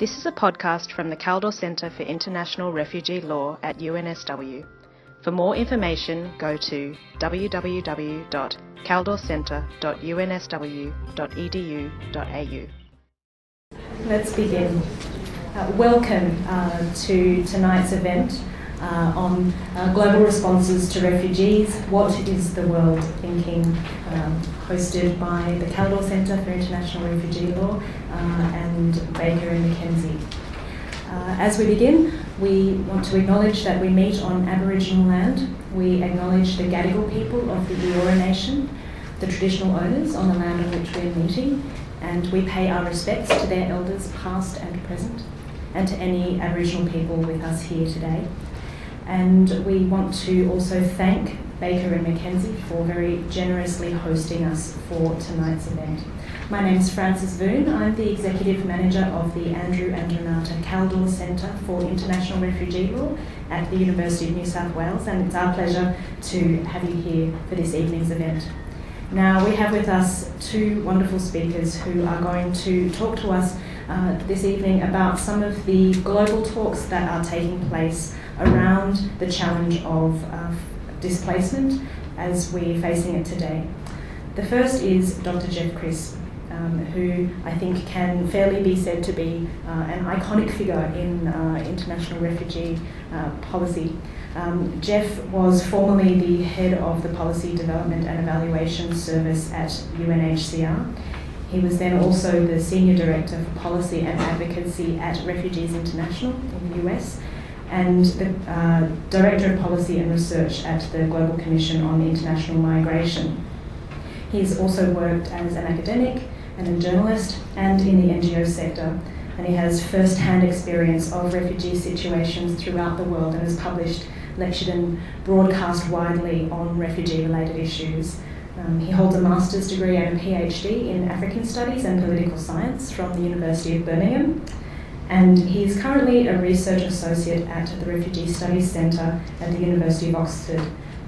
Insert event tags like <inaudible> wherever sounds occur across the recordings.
This is a podcast from the Kaldor Centre for International Refugee Law at UNSW. For more information, go to www.kaldorcentre.unsw.edu.au. Let's begin. Uh, welcome uh, to tonight's event uh, on uh, global responses to refugees. What is the world thinking? Um, hosted by the Kaldor Centre for International Refugee Law uh, and Baker and McKenzie. Uh, as we begin, we want to acknowledge that we meet on Aboriginal land. We acknowledge the Gadigal people of the Eora Nation, the traditional owners on the land on which we're meeting, and we pay our respects to their elders, past and present, and to any Aboriginal people with us here today. And we want to also thank Baker and McKenzie for very generously hosting us for tonight's event. My name is Frances Voon. I'm the Executive Manager of the Andrew and Renata Kaldor Centre for International Refugee Law at the University of New South Wales, and it's our pleasure to have you here for this evening's event. Now, we have with us two wonderful speakers who are going to talk to us uh, this evening about some of the global talks that are taking place around the challenge of uh, displacement as we're facing it today. The first is Dr. Jeff Crisp um, who I think can fairly be said to be uh, an iconic figure in uh, international refugee uh, policy. Um, Jeff was formerly the head of the Policy Development and Evaluation Service at UNHCR. He was then also the Senior Director for Policy and Advocacy at Refugees International in the US and the uh, Director of Policy and Research at the Global Commission on International Migration. He's also worked as an academic, and a journalist and in the NGO sector. And he has first hand experience of refugee situations throughout the world and has published, lectured, and broadcast widely on refugee related issues. Um, he holds a master's degree and a PhD in African Studies and Political Science from the University of Birmingham. And he is currently a research associate at the Refugee Studies Centre at the University of Oxford,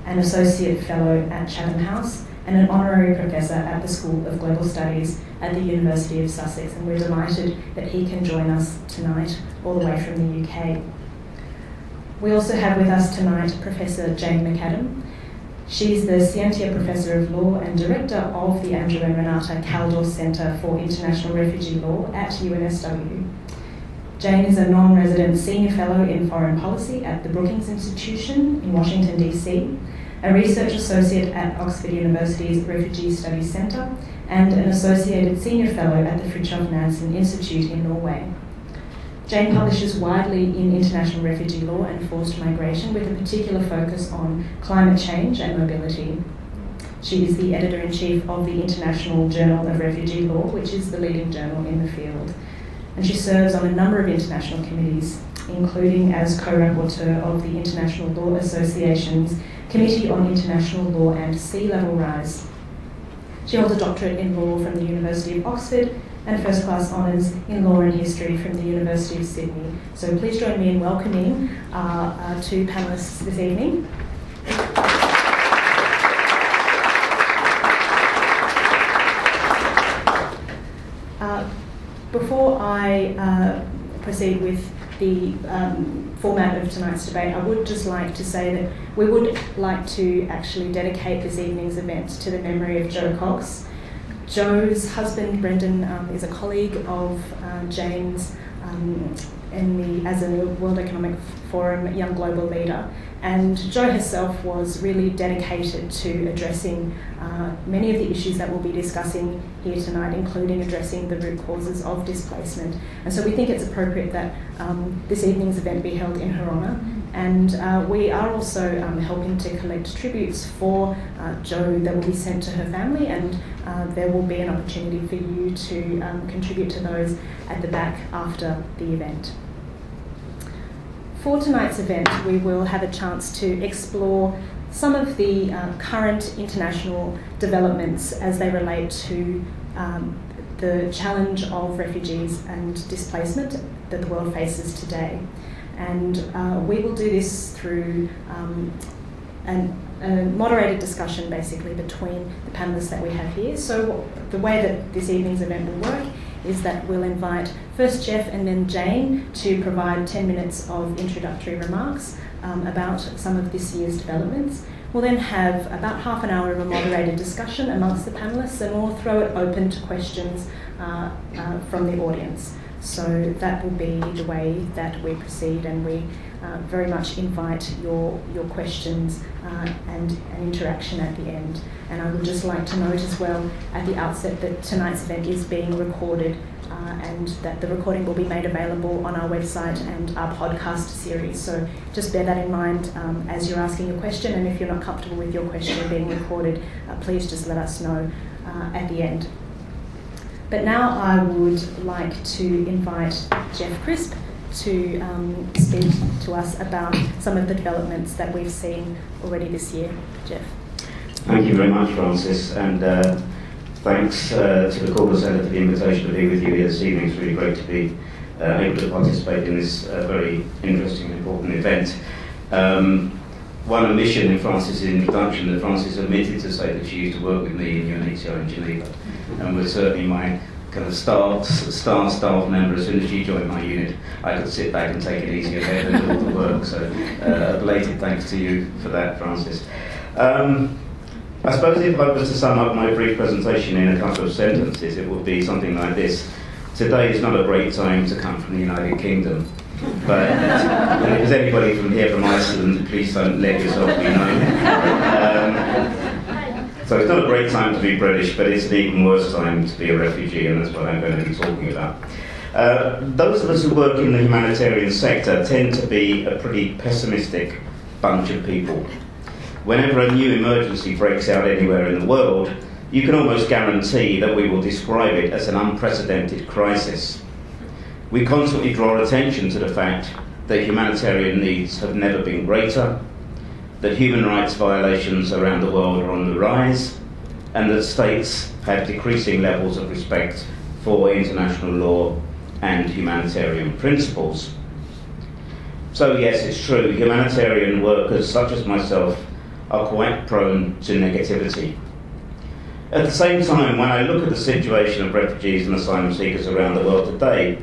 an associate fellow at Chatham House, and an honorary professor at the School of Global Studies at the University of Sussex. And we're delighted that he can join us tonight, all the way from the UK. We also have with us tonight Professor Jane McAdam. She's the Scientia Professor of Law and Director of the Andrew and Renata Kaldor Centre for International Refugee Law at UNSW. Jane is a non resident Senior Fellow in Foreign Policy at the Brookings Institution in Washington, D.C a research associate at Oxford University's Refugee Studies Centre, and an associated senior fellow at the Fridtjof Nansen Institute in Norway. Jane publishes widely in international refugee law and forced migration with a particular focus on climate change and mobility. She is the editor in chief of the International Journal of Refugee Law, which is the leading journal in the field. And she serves on a number of international committees, including as co rapporteur of the International Law Association's Committee on International Law and Sea Level Rise. She holds a doctorate in law from the University of Oxford and first class honours in law and history from the University of Sydney. So please join me in welcoming our, our two panellists this evening. Uh, before I uh, proceed with the um, format of tonight's debate, I would just like to say that we would like to actually dedicate this evening's event to the memory of Jo Cox. Jo's husband, Brendan, um, is a colleague of uh, Jane's um, in the, as a World Economic Forum Young Global Leader. And Jo herself was really dedicated to addressing uh, many of the issues that we'll be discussing here tonight, including addressing the root causes of displacement. And so we think it's appropriate that um, this evening's event be held in her honour. And uh, we are also um, helping to collect tributes for uh, Jo that will be sent to her family, and uh, there will be an opportunity for you to um, contribute to those at the back after the event. For tonight's event, we will have a chance to explore some of the uh, current international developments as they relate to um, the challenge of refugees and displacement that the world faces today. And uh, we will do this through um, an, a moderated discussion basically between the panelists that we have here. So, the way that this evening's event will work is that we'll invite first Jeff and then Jane to provide 10 minutes of introductory remarks um, about some of this year's developments. We'll then have about half an hour of a moderated discussion amongst the panellists and we'll throw it open to questions uh, uh, from the audience. So that will be the way that we proceed and we uh, very much invite your, your questions uh, and, and interaction at the end. And I would just like to note as well at the outset that tonight's event is being recorded uh, and that the recording will be made available on our website and our podcast series. So just bear that in mind um, as you're asking your question, and if you're not comfortable with your question being recorded, please just let us know at the end. But now I would like to invite Jeff Crisp to um, speak to us about some of the developments that we've seen already this year. Jeff. Thank you very much, Frances, and uh, thanks uh, to the Kaldor Centre for the invitation to be with you here this evening. It's really great to be uh, able to participate in this uh, very interesting and important event. Um, one omission in Frances' introduction that Frances admitted to say that she used to work with me in UNHCR in Geneva, and was certainly my kind of star, star staff member. As soon as she joined my unit, I could sit back and take it easy ahead and do all the work. So, uh, belated thanks to you for that, Frances. Um, I suppose if I was to sum up my brief presentation in a couple of sentences, it would be something like this. Today is not a great time to come from the United Kingdom. But if there's anybody from here from Iceland, please don't let yourself be known. Um, so it's not a great time to be British, but it's an even worse time to be a refugee, and that's what I'm going to be talking about. Uh, those of us who work in the humanitarian sector tend to be a pretty pessimistic bunch of people whenever a new emergency breaks out anywhere in the world, you can almost guarantee that we will describe it as an unprecedented crisis. We constantly draw attention to the fact that humanitarian needs have never been greater, that human rights violations around the world are on the rise, and that states have decreasing levels of respect for international law and humanitarian principles. So, yes, it's true, humanitarian workers such as myself are quite prone to negativity. At the same time, when I look at the situation of refugees and asylum seekers around the world today,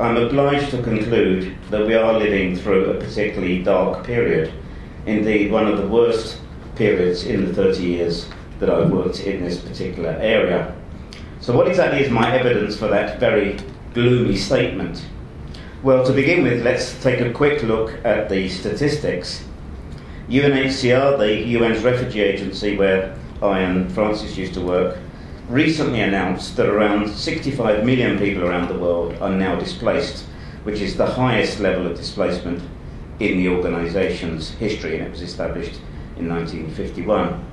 I'm obliged to conclude that we are living through a particularly dark period. Indeed, one of the worst periods in the 30 years that I've worked in this particular area. So, what exactly is my evidence for that very gloomy statement? Well, to begin with, let's take a quick look at the statistics. UNHCR, the UN's refugee agency where I and Frances used to work, recently announced that around 65 million people around the world are now displaced, which is the highest level of displacement in the organisation's history, and it was established in 1951.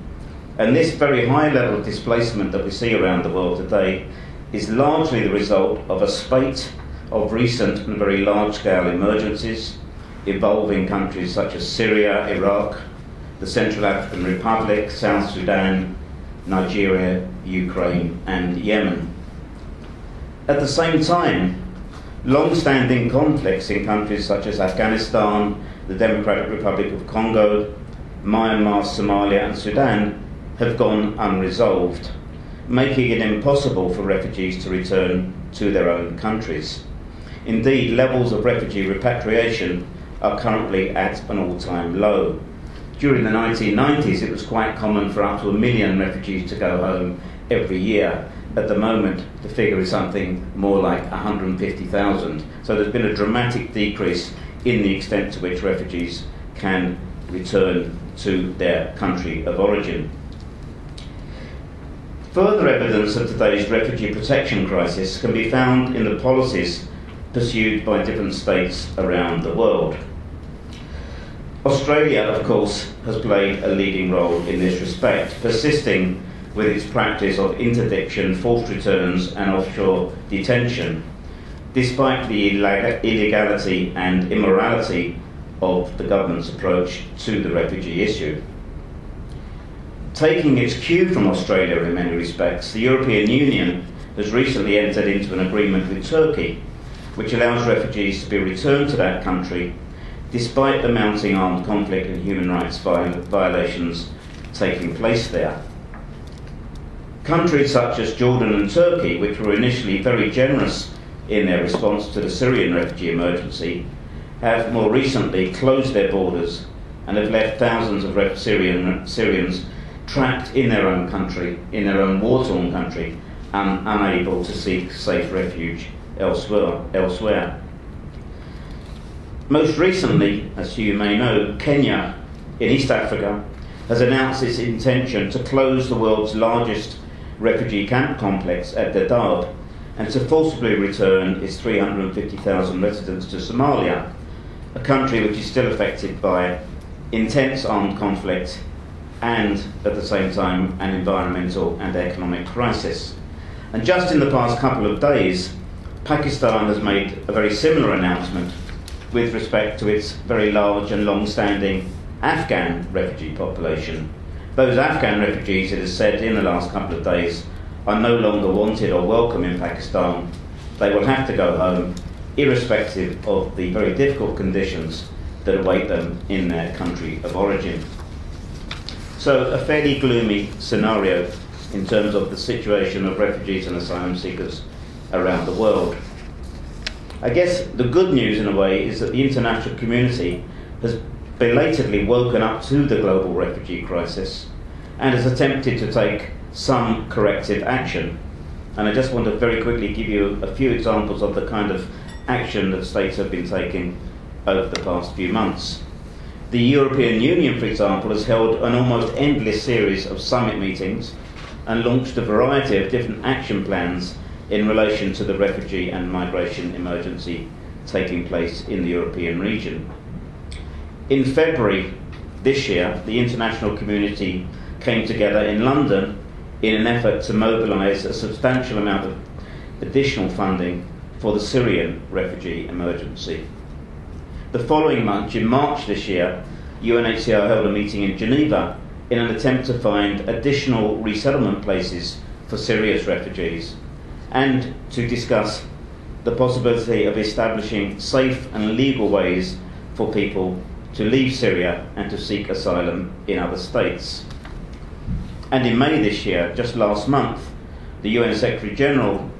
And this very high level of displacement that we see around the world today is largely the result of a spate of recent and very large scale emergencies evolving countries such as Syria, Iraq, the Central African Republic, South Sudan, Nigeria, Ukraine, and Yemen. At the same time, long standing conflicts in countries such as Afghanistan, the Democratic Republic of Congo, Myanmar, Somalia, and Sudan have gone unresolved, making it impossible for refugees to return to their own countries. Indeed, levels of refugee repatriation are currently at an all time low. During the 1990s, it was quite common for up to a million refugees to go home every year. At the moment, the figure is something more like 150,000. So there's been a dramatic decrease in the extent to which refugees can return to their country of origin. Further evidence of today's refugee protection crisis can be found in the policies pursued by different states around the world. Australia, of course, has played a leading role in this respect, persisting with its practice of interdiction, forced returns, and offshore detention, despite the illegality and immorality of the government's approach to the refugee issue. Taking its cue from Australia in many respects, the European Union has recently entered into an agreement with Turkey, which allows refugees to be returned to that country despite the mounting armed conflict and human rights violations taking place there. Countries such as Jordan and Turkey, which were initially very generous in their response to the Syrian refugee emergency, have more recently closed their borders and have left thousands of Syrian, Syrians trapped in their own country, in their own war torn country, and unable to seek safe refuge elsewhere. elsewhere. Most recently, as you may know, Kenya in East Africa has announced its intention to close the world's largest refugee camp complex at Dadaab and to forcibly return its 350,000 residents to Somalia, a country which is still affected by intense armed conflict and, at the same time, an environmental and economic crisis. And just in the past couple of days, Pakistan has made a very similar announcement with respect to its very large and long standing Afghan refugee population. Those Afghan refugees, it is said in the last couple of days, are no longer wanted or welcome in Pakistan. They will have to go home, irrespective of the very difficult conditions that await them in their country of origin. So, a fairly gloomy scenario in terms of the situation of refugees and asylum seekers around the world. I guess the good news, in a way, is that the international community has belatedly woken up to the global refugee crisis and has attempted to take some corrective action. And I just want to very quickly give you a few examples of the kind of action that states have been taking over the past few months. The European Union, for example, has held an almost endless series of summit meetings and launched a variety of different action plans in relation to the refugee and migration emergency taking place in the European region. In February this year, the international community came together in London in an effort to mobilise a substantial amount of additional funding for the Syrian refugee emergency. The following month, in March this year, UNHCR held a meeting in Geneva in an attempt to find additional resettlement places for Syria's refugees and to discuss the possibility of establishing safe and legal ways for people to leave Syria and to seek asylum in other states. And in May this year, just last month, the UN Secretary General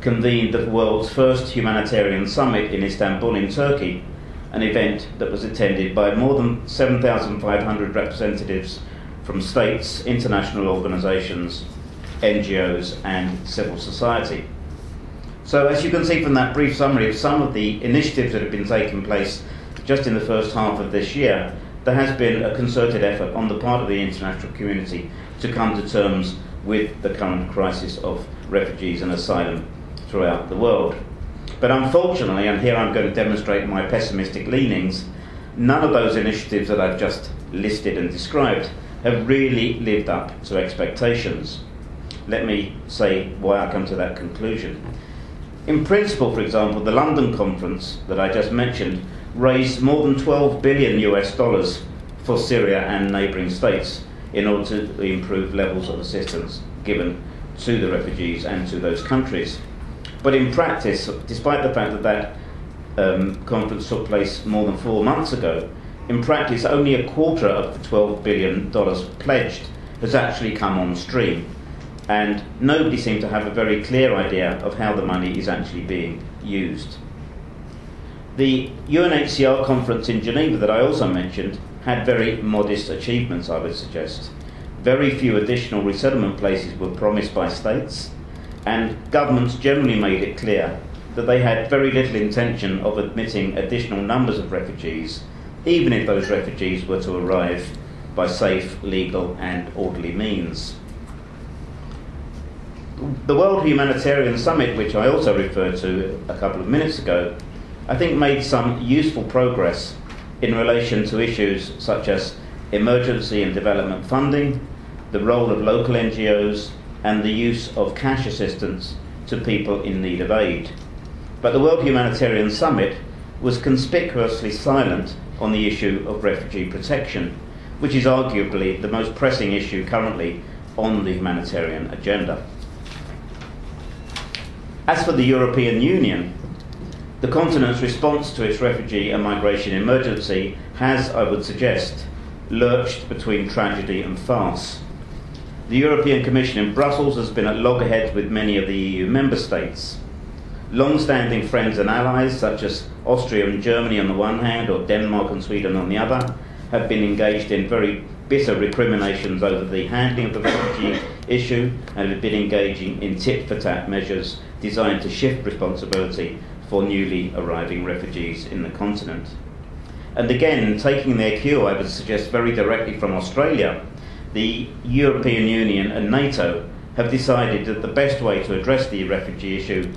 convened the world's first humanitarian summit in Istanbul, in Turkey, an event that was attended by more than 7,500 representatives from states, international organisations, NGOs, and civil society. So, as you can see from that brief summary of some of the initiatives that have been taking place just in the first half of this year, there has been a concerted effort on the part of the international community to come to terms with the current crisis of refugees and asylum throughout the world. But unfortunately, and here I'm going to demonstrate my pessimistic leanings, none of those initiatives that I've just listed and described have really lived up to expectations. Let me say why I come to that conclusion. In principle, for example, the London conference that I just mentioned raised more than 12 billion US dollars for Syria and neighbouring states in order to improve levels of assistance given to the refugees and to those countries. But in practice, despite the fact that that um, conference took place more than four months ago, in practice, only a quarter of the $12 billion pledged has actually come on stream. And nobody seemed to have a very clear idea of how the money is actually being used. The UNHCR conference in Geneva, that I also mentioned, had very modest achievements, I would suggest. Very few additional resettlement places were promised by states, and governments generally made it clear that they had very little intention of admitting additional numbers of refugees even if those refugees were to arrive by safe, legal, and orderly means. The World Humanitarian Summit, which I also referred to a couple of minutes ago, I think made some useful progress in relation to issues such as emergency and development funding, the role of local NGOs, and the use of cash assistance to people in need of aid. But the World Humanitarian Summit was conspicuously silent on the issue of refugee protection, which is arguably the most pressing issue currently on the humanitarian agenda. As for the European Union, the continent's response to its refugee and migration emergency has, I would suggest, lurched between tragedy and farce. the European Commission in Brussels has been at loggerheads with many of the EU member states. Long standing friends and allies, such as Austria and Germany on the one hand, or Denmark and Sweden on the other, have been engaged in very bitter recriminations over the handling of the refugee issue and have been engaging in tit for tat measures designed to shift responsibility for newly arriving refugees in the continent. And again, taking their cue, I would suggest very directly from Australia, the European Union and NATO have decided that the best way to address the refugee issue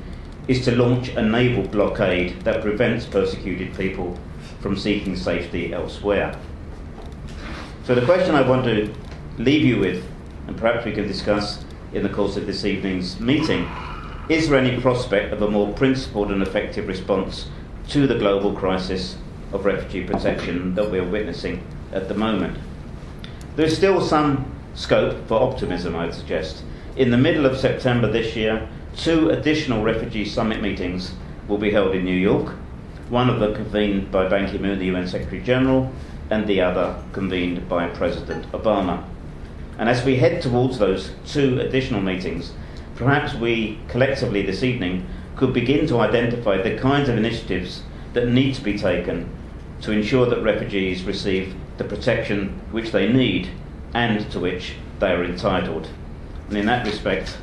is to launch a naval blockade that prevents persecuted people from seeking safety elsewhere. So, the question I want to leave you with, and perhaps we can discuss in the course of this evening's meeting, is there any prospect of a more principled and effective response to the global crisis of refugee protection that we're witnessing at the moment? There's still some scope for optimism, I'd suggest. In the middle of September this year, two additional refugee summit meetings will be held in New York, one of them convened by Ban Ki moon, the UN Secretary General, and the other convened by President Obama. And as we head towards those two additional meetings, perhaps we collectively this evening could begin to identify the kinds of initiatives that need to be taken to ensure that refugees receive the protection which they need and to which they are entitled. And in that respect,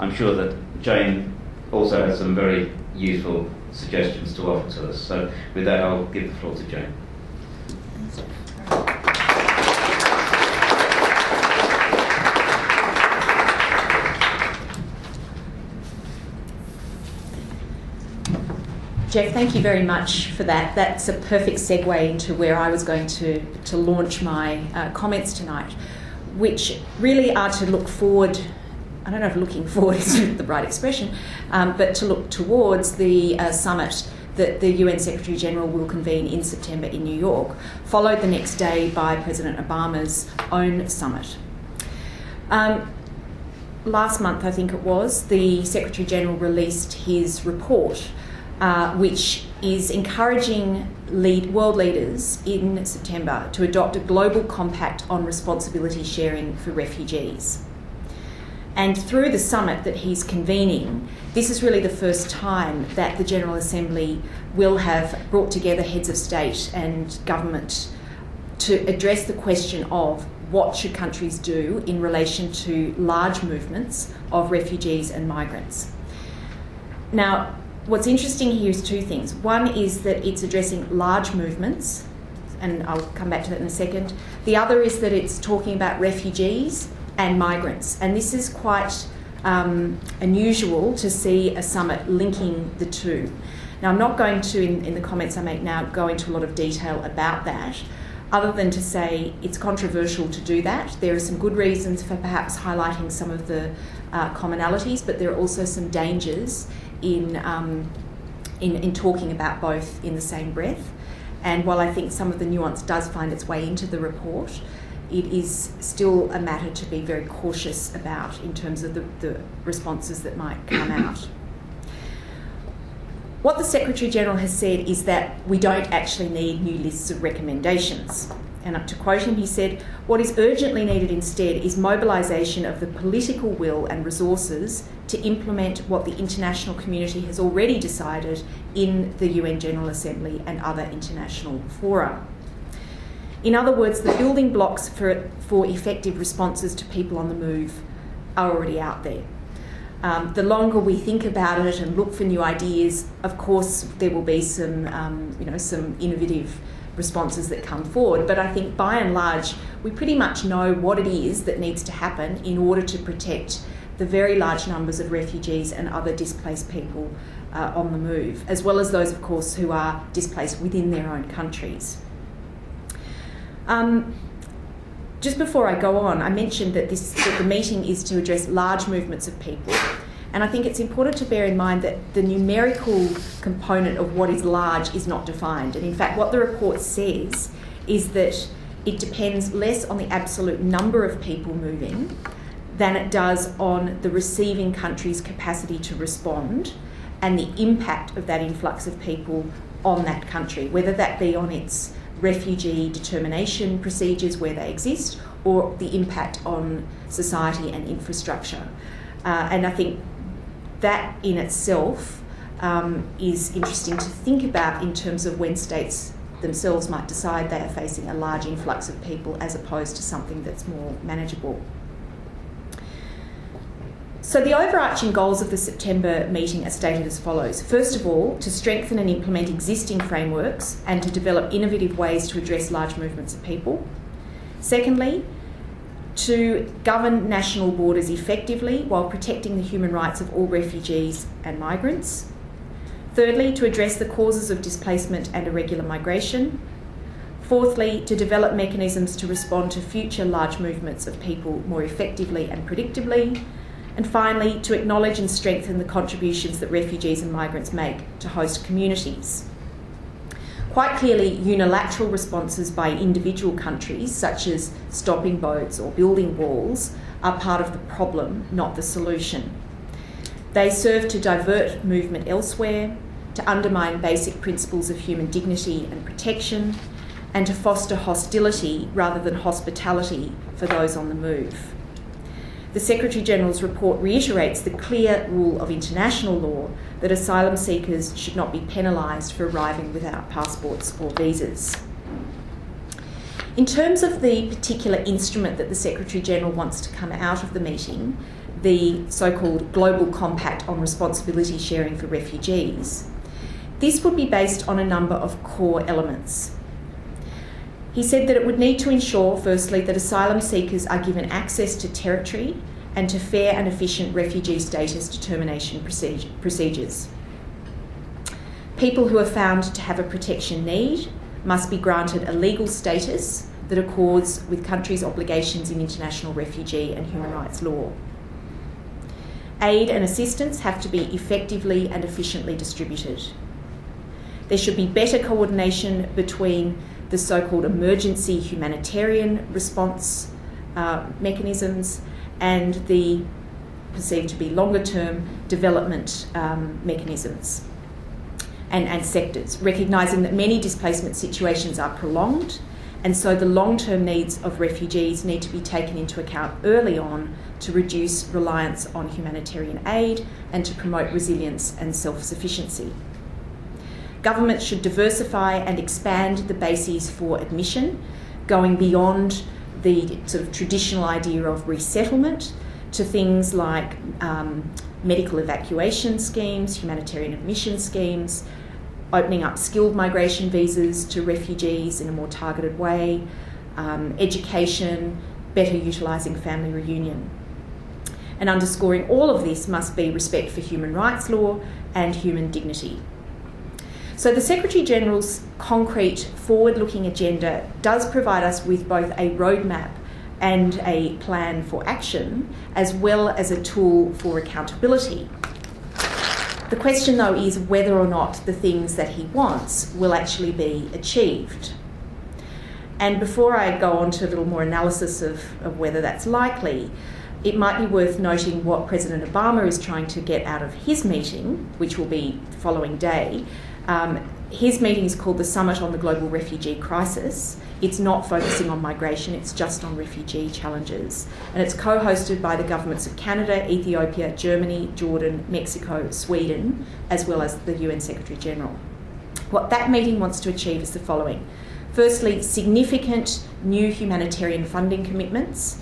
I'm sure that Jane also has some very useful suggestions to offer to us. So, with that, I'll give the floor to Jane. Jeff, thank you very much for that. That's a perfect segue into where I was going to, to launch my uh, comments tonight, which really are to look forward. I don't know if looking forward <laughs> is the right expression, um, but to look towards the uh, summit that the UN Secretary General will convene in September in New York, followed the next day by President Obama's own summit. Um, last month, I think it was, the Secretary General released his report uh, which is encouraging lead, world leaders in September to adopt a global compact on responsibility sharing for refugees. And through the summit that he's convening, this is really the first time that the General Assembly will have brought together heads of state and government to address the question of what should countries do in relation to large movements of refugees and migrants. Now, what's interesting here is two things. One is that it's addressing large movements, and I'll come back to that in a second. The other is that it's talking about refugees and migrants, and this is quite um, unusual to see a summit linking the two. Now, I'm not going to, in, in the comments I make now, go into a lot of detail about that, other than to say it's controversial to do that. There are some good reasons for perhaps highlighting some of the uh, commonalities, but there are also some dangers in, um, in, in talking about both in the same breath. And while I think some of the nuance does find its way into the report, it is still a matter to be very cautious about in terms of the, the responses that might come <coughs> out. What the Secretary General has said is that we don't actually need new lists of recommendations. And to quote him, he said, What is urgently needed instead is mobilisation of the political will and resources to implement what the international community has already decided in the UN General Assembly and other international fora. In other words, the building blocks for, for effective responses to people on the move are already out there. Um, the longer we think about it and look for new ideas, of course, there will be some, um, you know, some innovative responses that come forward. But I think by and large, we pretty much know what it is that needs to happen in order to protect the very large numbers of refugees and other displaced people uh, on the move, as well as those, of course, who are displaced within their own countries. Um, just before I go on, I mentioned that, this, that the meeting is to address large movements of people. And I think it's important to bear in mind that the numerical component of what is large is not defined. And in fact, what the report says is that it depends less on the absolute number of people moving than it does on the receiving country's capacity to respond and the impact of that influx of people on that country, whether that be on its refugee determination procedures where they exist or the impact on society and infrastructure. Uh, and I think that in itself um, is interesting to think about in terms of when states themselves might decide they are facing a large influx of people as opposed to something that's more manageable. So, the overarching goals of the September meeting are stated as follows. First of all, to strengthen and implement existing frameworks and to develop innovative ways to address large movements of people. Secondly, to govern national borders effectively while protecting the human rights of all refugees and migrants. Thirdly, to address the causes of displacement and irregular migration. Fourthly, to develop mechanisms to respond to future large movements of people more effectively and predictably. And finally, to acknowledge and strengthen the contributions that refugees and migrants make to host communities. Quite clearly, unilateral responses by individual countries, such as stopping boats or building walls, are part of the problem, not the solution. They serve to divert movement elsewhere, to undermine basic principles of human dignity and protection, and to foster hostility rather than hospitality for those on the move. The Secretary General's report reiterates the clear rule of international law that asylum seekers should not be penalised for arriving without passports or visas. In terms of the particular instrument that the Secretary General wants to come out of the meeting, the so called Global Compact on Responsibility Sharing for Refugees, this would be based on a number of core elements. He said that it would need to ensure, firstly, that asylum seekers are given access to territory and to fair and efficient refugee status determination procedures. People who are found to have a protection need must be granted a legal status that accords with countries' obligations in international refugee and human rights law. Aid and assistance have to be effectively and efficiently distributed. There should be better coordination between the so called emergency humanitarian response uh, mechanisms and the perceived to be longer term development um, mechanisms and, and sectors, recognising that many displacement situations are prolonged. And so the long term needs of refugees need to be taken into account early on to reduce reliance on humanitarian aid and to promote resilience and self sufficiency. Governments should diversify and expand the bases for admission, going beyond the sort of traditional idea of resettlement to things like um, medical evacuation schemes, humanitarian admission schemes, opening up skilled migration visas to refugees in a more targeted way, um, education, better utilising family reunion. And underscoring all of this must be respect for human rights law and human dignity. So, the Secretary General's concrete forward looking agenda does provide us with both a roadmap and a plan for action, as well as a tool for accountability. The question, though, is whether or not the things that he wants will actually be achieved. And before I go on to a little more analysis of, of whether that's likely, it might be worth noting what President Obama is trying to get out of his meeting, which will be the following day, um, his meeting is called the Summit on the Global Refugee Crisis. It's not focusing on migration, it's just on refugee challenges. And it's co hosted by the governments of Canada, Ethiopia, Germany, Jordan, Mexico, Sweden, as well as the UN Secretary General. What that meeting wants to achieve is the following firstly, significant new humanitarian funding commitments.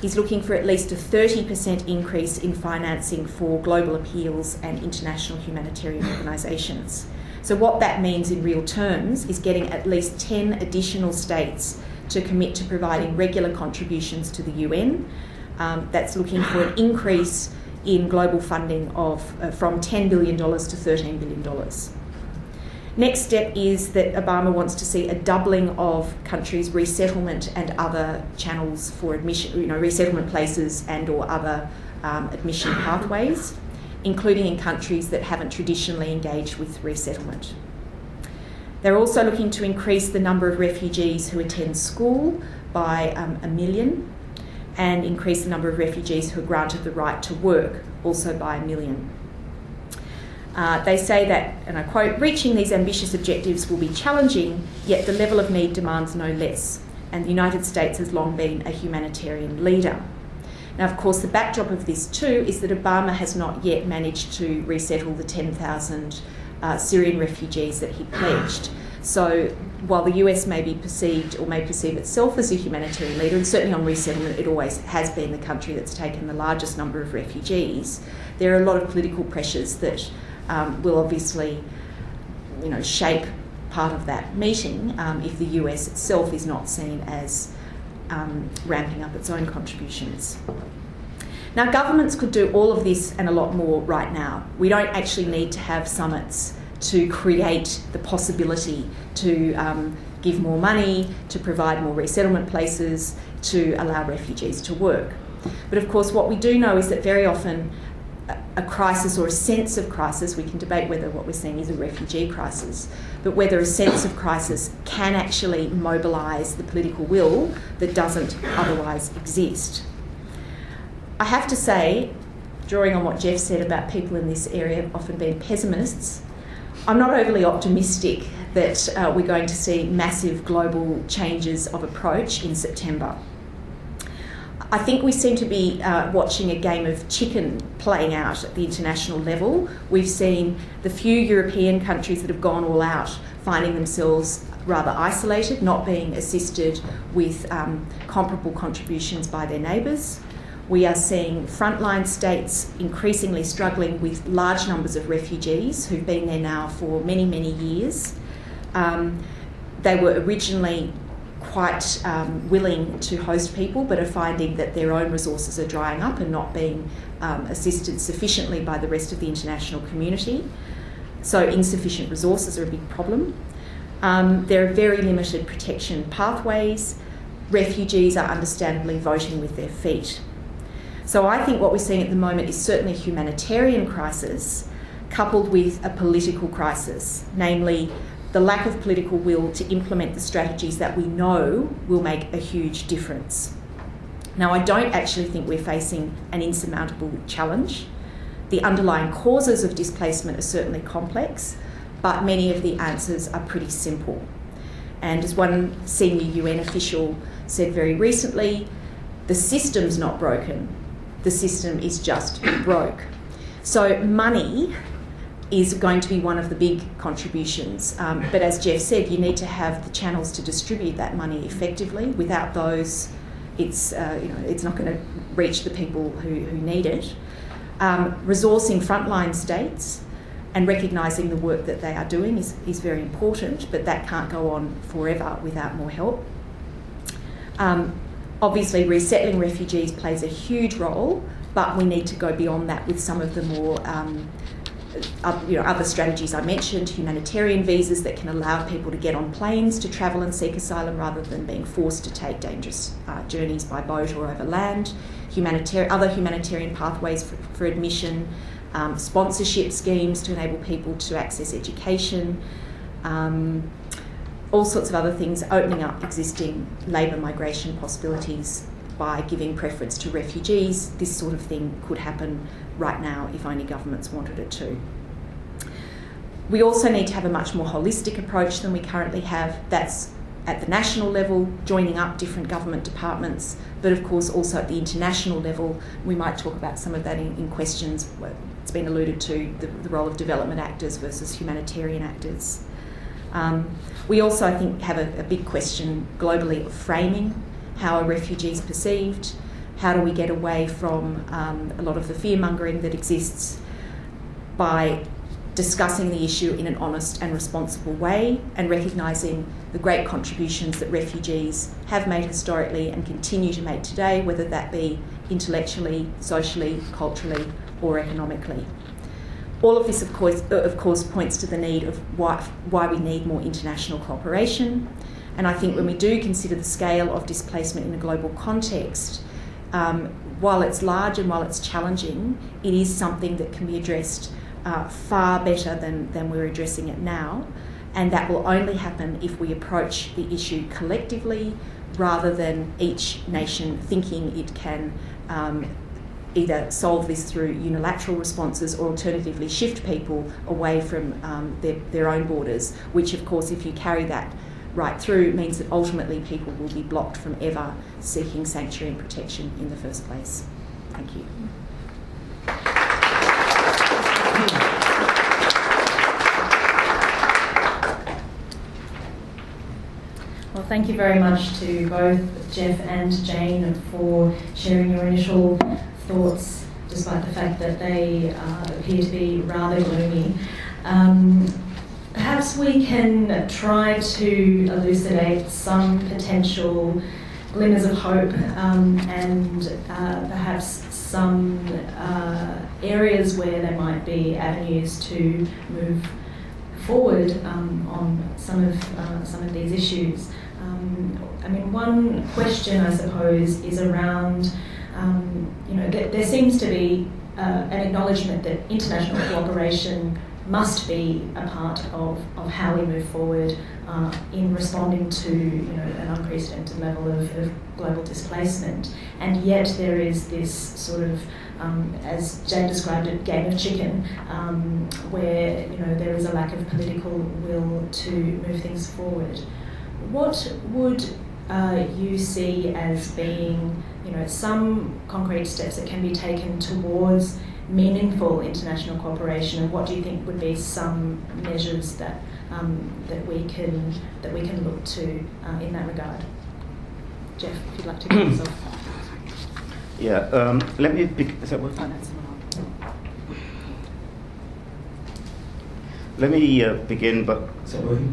He's looking for at least a 30% increase in financing for global appeals and international humanitarian organisations. So, what that means in real terms is getting at least 10 additional states to commit to providing regular contributions to the UN. Um, that's looking for an increase in global funding of uh, from $10 billion to $13 billion. Next step is that Obama wants to see a doubling of countries' resettlement and other channels for admission, you know, resettlement places and or other um, admission pathways including in countries that haven't traditionally engaged with resettlement. They're also looking to increase the number of refugees who attend school by um, a million and increase the number of refugees who are granted the right to work also by a million. Uh, they say that, and I quote, reaching these ambitious objectives will be challenging, yet the level of need demands no less. And the United States has long been a humanitarian leader. Now, of course, the backdrop of this too is that Obama has not yet managed to resettle the 10,000 uh, Syrian refugees that he pledged. So, while the US may be perceived or may perceive itself as a humanitarian leader, and certainly on resettlement it always has been the country that's taken the largest number of refugees, there are a lot of political pressures that um, will obviously, you know, shape part of that meeting um, if the US itself is not seen as um, ramping up its own contributions. Now, governments could do all of this and a lot more right now. We don't actually need to have summits to create the possibility to um, give more money, to provide more resettlement places, to allow refugees to work. But of course, what we do know is that very often a crisis or a sense of crisis, we can debate whether what we're seeing is a refugee crisis, but whether a sense of crisis can actually mobilise the political will that doesn't otherwise exist. I have to say, drawing on what Jeff said about people in this area often being pessimists, I'm not overly optimistic that uh, we're going to see massive global changes of approach in September. I think we seem to be uh, watching a game of chicken playing out at the international level. We've seen the few European countries that have gone all out finding themselves rather isolated, not being assisted with um, comparable contributions by their neighbours. We are seeing frontline states increasingly struggling with large numbers of refugees who've been there now for many, many years. Um, they were originally quite um, willing to host people, but are finding that their own resources are drying up and not being um, assisted sufficiently by the rest of the international community. So, insufficient resources are a big problem. Um, there are very limited protection pathways. Refugees are understandably voting with their feet. So, I think what we're seeing at the moment is certainly a humanitarian crisis coupled with a political crisis, namely the lack of political will to implement the strategies that we know will make a huge difference. Now, I don't actually think we're facing an insurmountable challenge. The underlying causes of displacement are certainly complex, but many of the answers are pretty simple. And as one senior UN official said very recently, the system's not broken, the system is just broke. So, money is going to be one of the big contributions. Um, but as Jeff said, you need to have the channels to distribute that money effectively. Without those, it's uh, you know it's not going to reach the people who, who need it. Um, resourcing frontline states and recognising the work that they are doing is, is very important, but that can't go on forever without more help. Um, obviously, resettling refugees plays a huge role, but we need to go beyond that with some of the more um, you know, other strategies I mentioned, humanitarian visas that can allow people to get on planes to travel and seek asylum rather than being forced to take dangerous uh, journeys by boat or over land, humanitarian, other humanitarian pathways for, for admission, um, sponsorship schemes to enable people to access education, um, all sorts of other things, opening up existing labour migration possibilities by giving preference to refugees. This sort of thing could happen right now if only governments wanted it to. We also need to have a much more holistic approach than we currently have. That's at the national level, joining up different government departments, but of course also at the international level. We might talk about some of that in, in questions. It's been alluded to the, the, role of development actors versus humanitarian actors. Um, we also, I think, have a, a big question globally of framing how are refugees perceived, how do we get away from um, a lot of the fear mongering that exists by discussing the issue in an honest and responsible way and recognising the great contributions that refugees have made historically and continue to make today, whether that be intellectually, socially, culturally, or economically. All of this, of course, of course, points to the need of why, why we need more international cooperation. And I think when we do consider the scale of displacement in a global context, um, while it's large and while it's challenging, it is something that can be addressed uh, far better than, than we're addressing it now. And that will only happen if we approach the issue collectively rather than each nation thinking it can um, either solve this through unilateral responses or alternatively shift people away from um, their, their own borders, which, of course, if you carry that right through, means that ultimately people will be blocked from ever seeking sanctuary and protection in the first place. Thank you. Well, thank you very much to both Jeff and Jane for sharing your initial thoughts, despite the fact that they uh, appear to be rather gloomy. Um, perhaps we can try to elucidate some potential glimmers of hope um, and uh, perhaps some uh, areas where there might be avenues to move forward um, on some of uh, some of these issues. Um, I mean, one question I suppose is around, um, you know, th- there seems to be uh, an acknowledgement that international cooperation must be a part of, of how we move forward uh, in responding to you know, an unprecedented level of, of global displacement. And yet there is this sort of, um, as Jane described it, game of chicken, um, where you know, there is a lack of political will to move things forward. What would uh, you see as being you know, some concrete steps that can be taken towards meaningful international cooperation, and what do you think would be some measures that um, that we can that we can look to uh, in that regard? Jeff, if you'd like to kick us off. Yeah, um, let me. Be- is that what? Oh, that's Let me uh, begin, but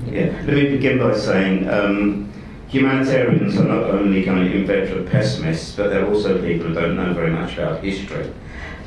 yeah. Let me begin by saying um, humanitarians are not only kind of inveterate pessimists, but they're also people who don't know very much about history.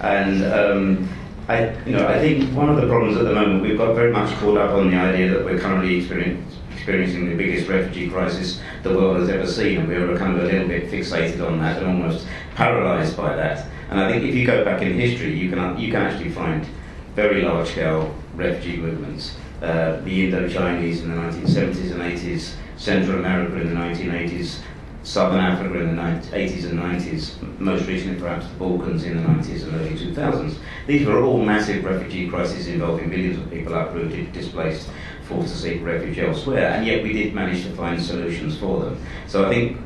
And um, I, you know, I think one of the problems at the moment we've got very much caught up on the idea that we're currently experiencing the biggest refugee crisis the world has ever seen, and we were kind of a little bit fixated on that and almost paralysed by that. And I think if you go back in history, you can you can actually find very large-scale refugee movements. Uh, the Indo-Chinese in the 1970s and 80s, Central America in the 1980s, Southern Africa in the 80s and 90s, most recently perhaps the Balkans in the 90s and early 2000s. These were all massive refugee crises involving millions of people uprooted, displaced, forced to seek refuge elsewhere, and yet we did manage to find solutions for them. So I think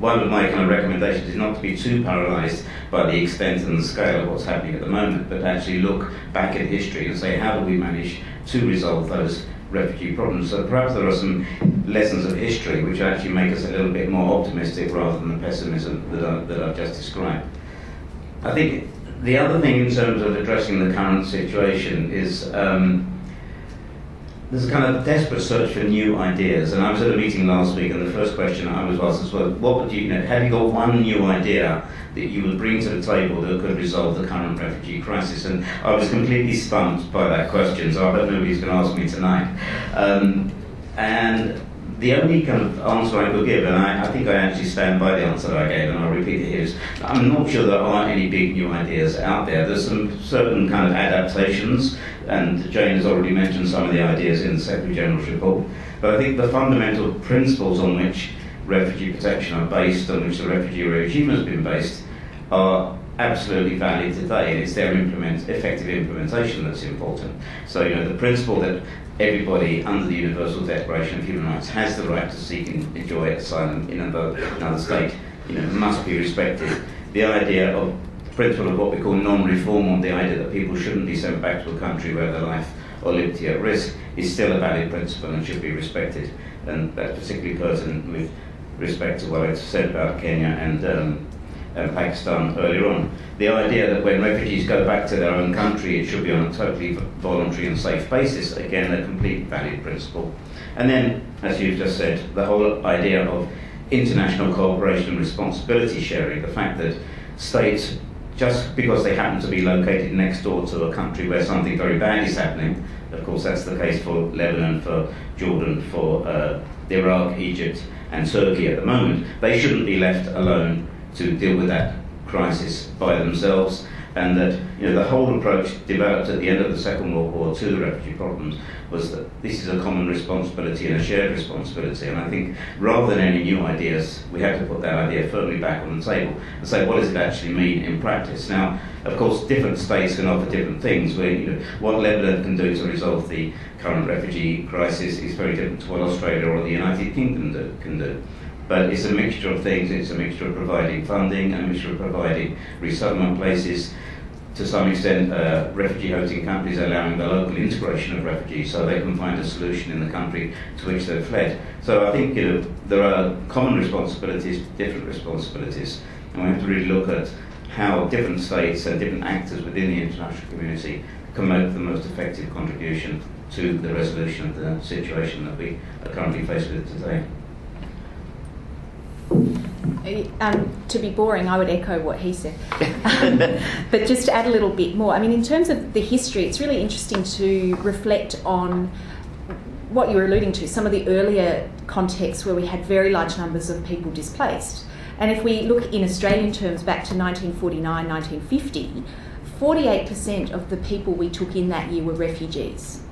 one of my kind of recommendations is not to be too paralysed by the extent and the scale of what's happening at the moment, but actually look back at history and say, how do we manage to resolve those refugee problems? So perhaps there are some lessons of history which actually make us a little bit more optimistic rather than the pessimism that, I, that I've just described. I think the other thing in terms of addressing the current situation is um, there's a kind of desperate search for new ideas. And I was at a meeting last week, and the first question I was asked was, "What would you, you know, have you got one new idea that you would bring to the table that could resolve the current refugee crisis?" And I was completely stumped by that question. So I bet nobody's going to ask me tonight. Um, and the only kind of answer I could give, and I, I, think I actually stand by the answer that I gave, and I'll repeat it here, is I'm not sure there are any big new ideas out there. There's some certain kind of adaptations, and Jane has already mentioned some of the ideas in the Secretary General's report. But I think the fundamental principles on which refugee protection are based, on which the refugee regime has been based, are absolutely valid today, and it's their implement, effective implementation that's important. So, you know, the principle that everybody under the Universal Declaration of Human Rights has the right to seek and enjoy asylum in another, another state, you know, must be respected. The idea of principle of what we call non-refoulement, on the idea that people shouldn't be sent back to a country where their life or liberty at risk, is still a valid principle and should be respected. And that's particularly pertinent with respect to what I said about Kenya and um, uh, Pakistan earlier on. The idea that when refugees go back to their own country, it should be on a totally voluntary and safe basis, again, a complete valid principle. And then, as you've just said, the whole idea of international cooperation and responsibility sharing, the fact that states, just because they happen to be located next door to a country where something very bad is happening, of course, that's the case for Lebanon, for Jordan, for uh, Iraq, Egypt, and Turkey at the moment, they shouldn't be left alone to deal with that crisis by themselves. And that you know the whole approach developed at the end of the Second World War to the refugee problems was that this is a common responsibility and a shared responsibility. And I think rather than any new ideas, we have to put that idea firmly back on the table and say what does it actually mean in practice. Now, of course, different states can offer different things. Where you know, what Lebanon can do to resolve the current refugee crisis is very different to what Australia or the United Kingdom do, can do. But it's a mixture of things. It's a mixture of providing funding, and a mixture of providing resettlement places, to some extent, uh, refugee hosting countries allowing the local integration of refugees so they can find a solution in the country to which they've fled. So I think you know, there are common responsibilities, different responsibilities, and we have to really look at how different states and different actors within the international community can make the most effective contribution to the resolution of the situation that we are currently faced with today. Um, to be boring, I would echo what he said. <laughs> but just to add a little bit more, I mean, in terms of the history, it's really interesting to reflect on what you were alluding to, some of the earlier contexts where we had very large numbers of people displaced. And if we look in Australian terms back to 1949, 1950, 48% of the people we took in that year were refugees.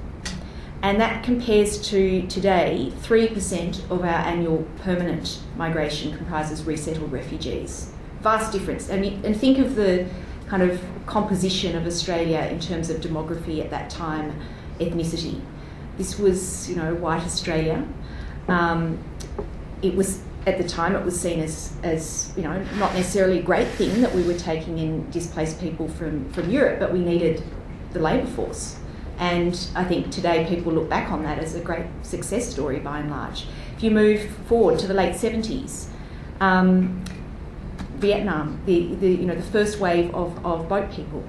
And that compares to today, 3% of our annual permanent migration comprises resettled refugees. Vast difference. And think of the kind of composition of Australia in terms of demography at that time, ethnicity. This was, you know, white Australia. Um, it was at the time it was seen as, as you know not necessarily a great thing that we were taking in displaced people from, from Europe, but we needed the labour force. And I think today people look back on that as a great success story by and large. If you move forward to the late 70s, um, Vietnam, the, the, you know, the first wave of, of boat people,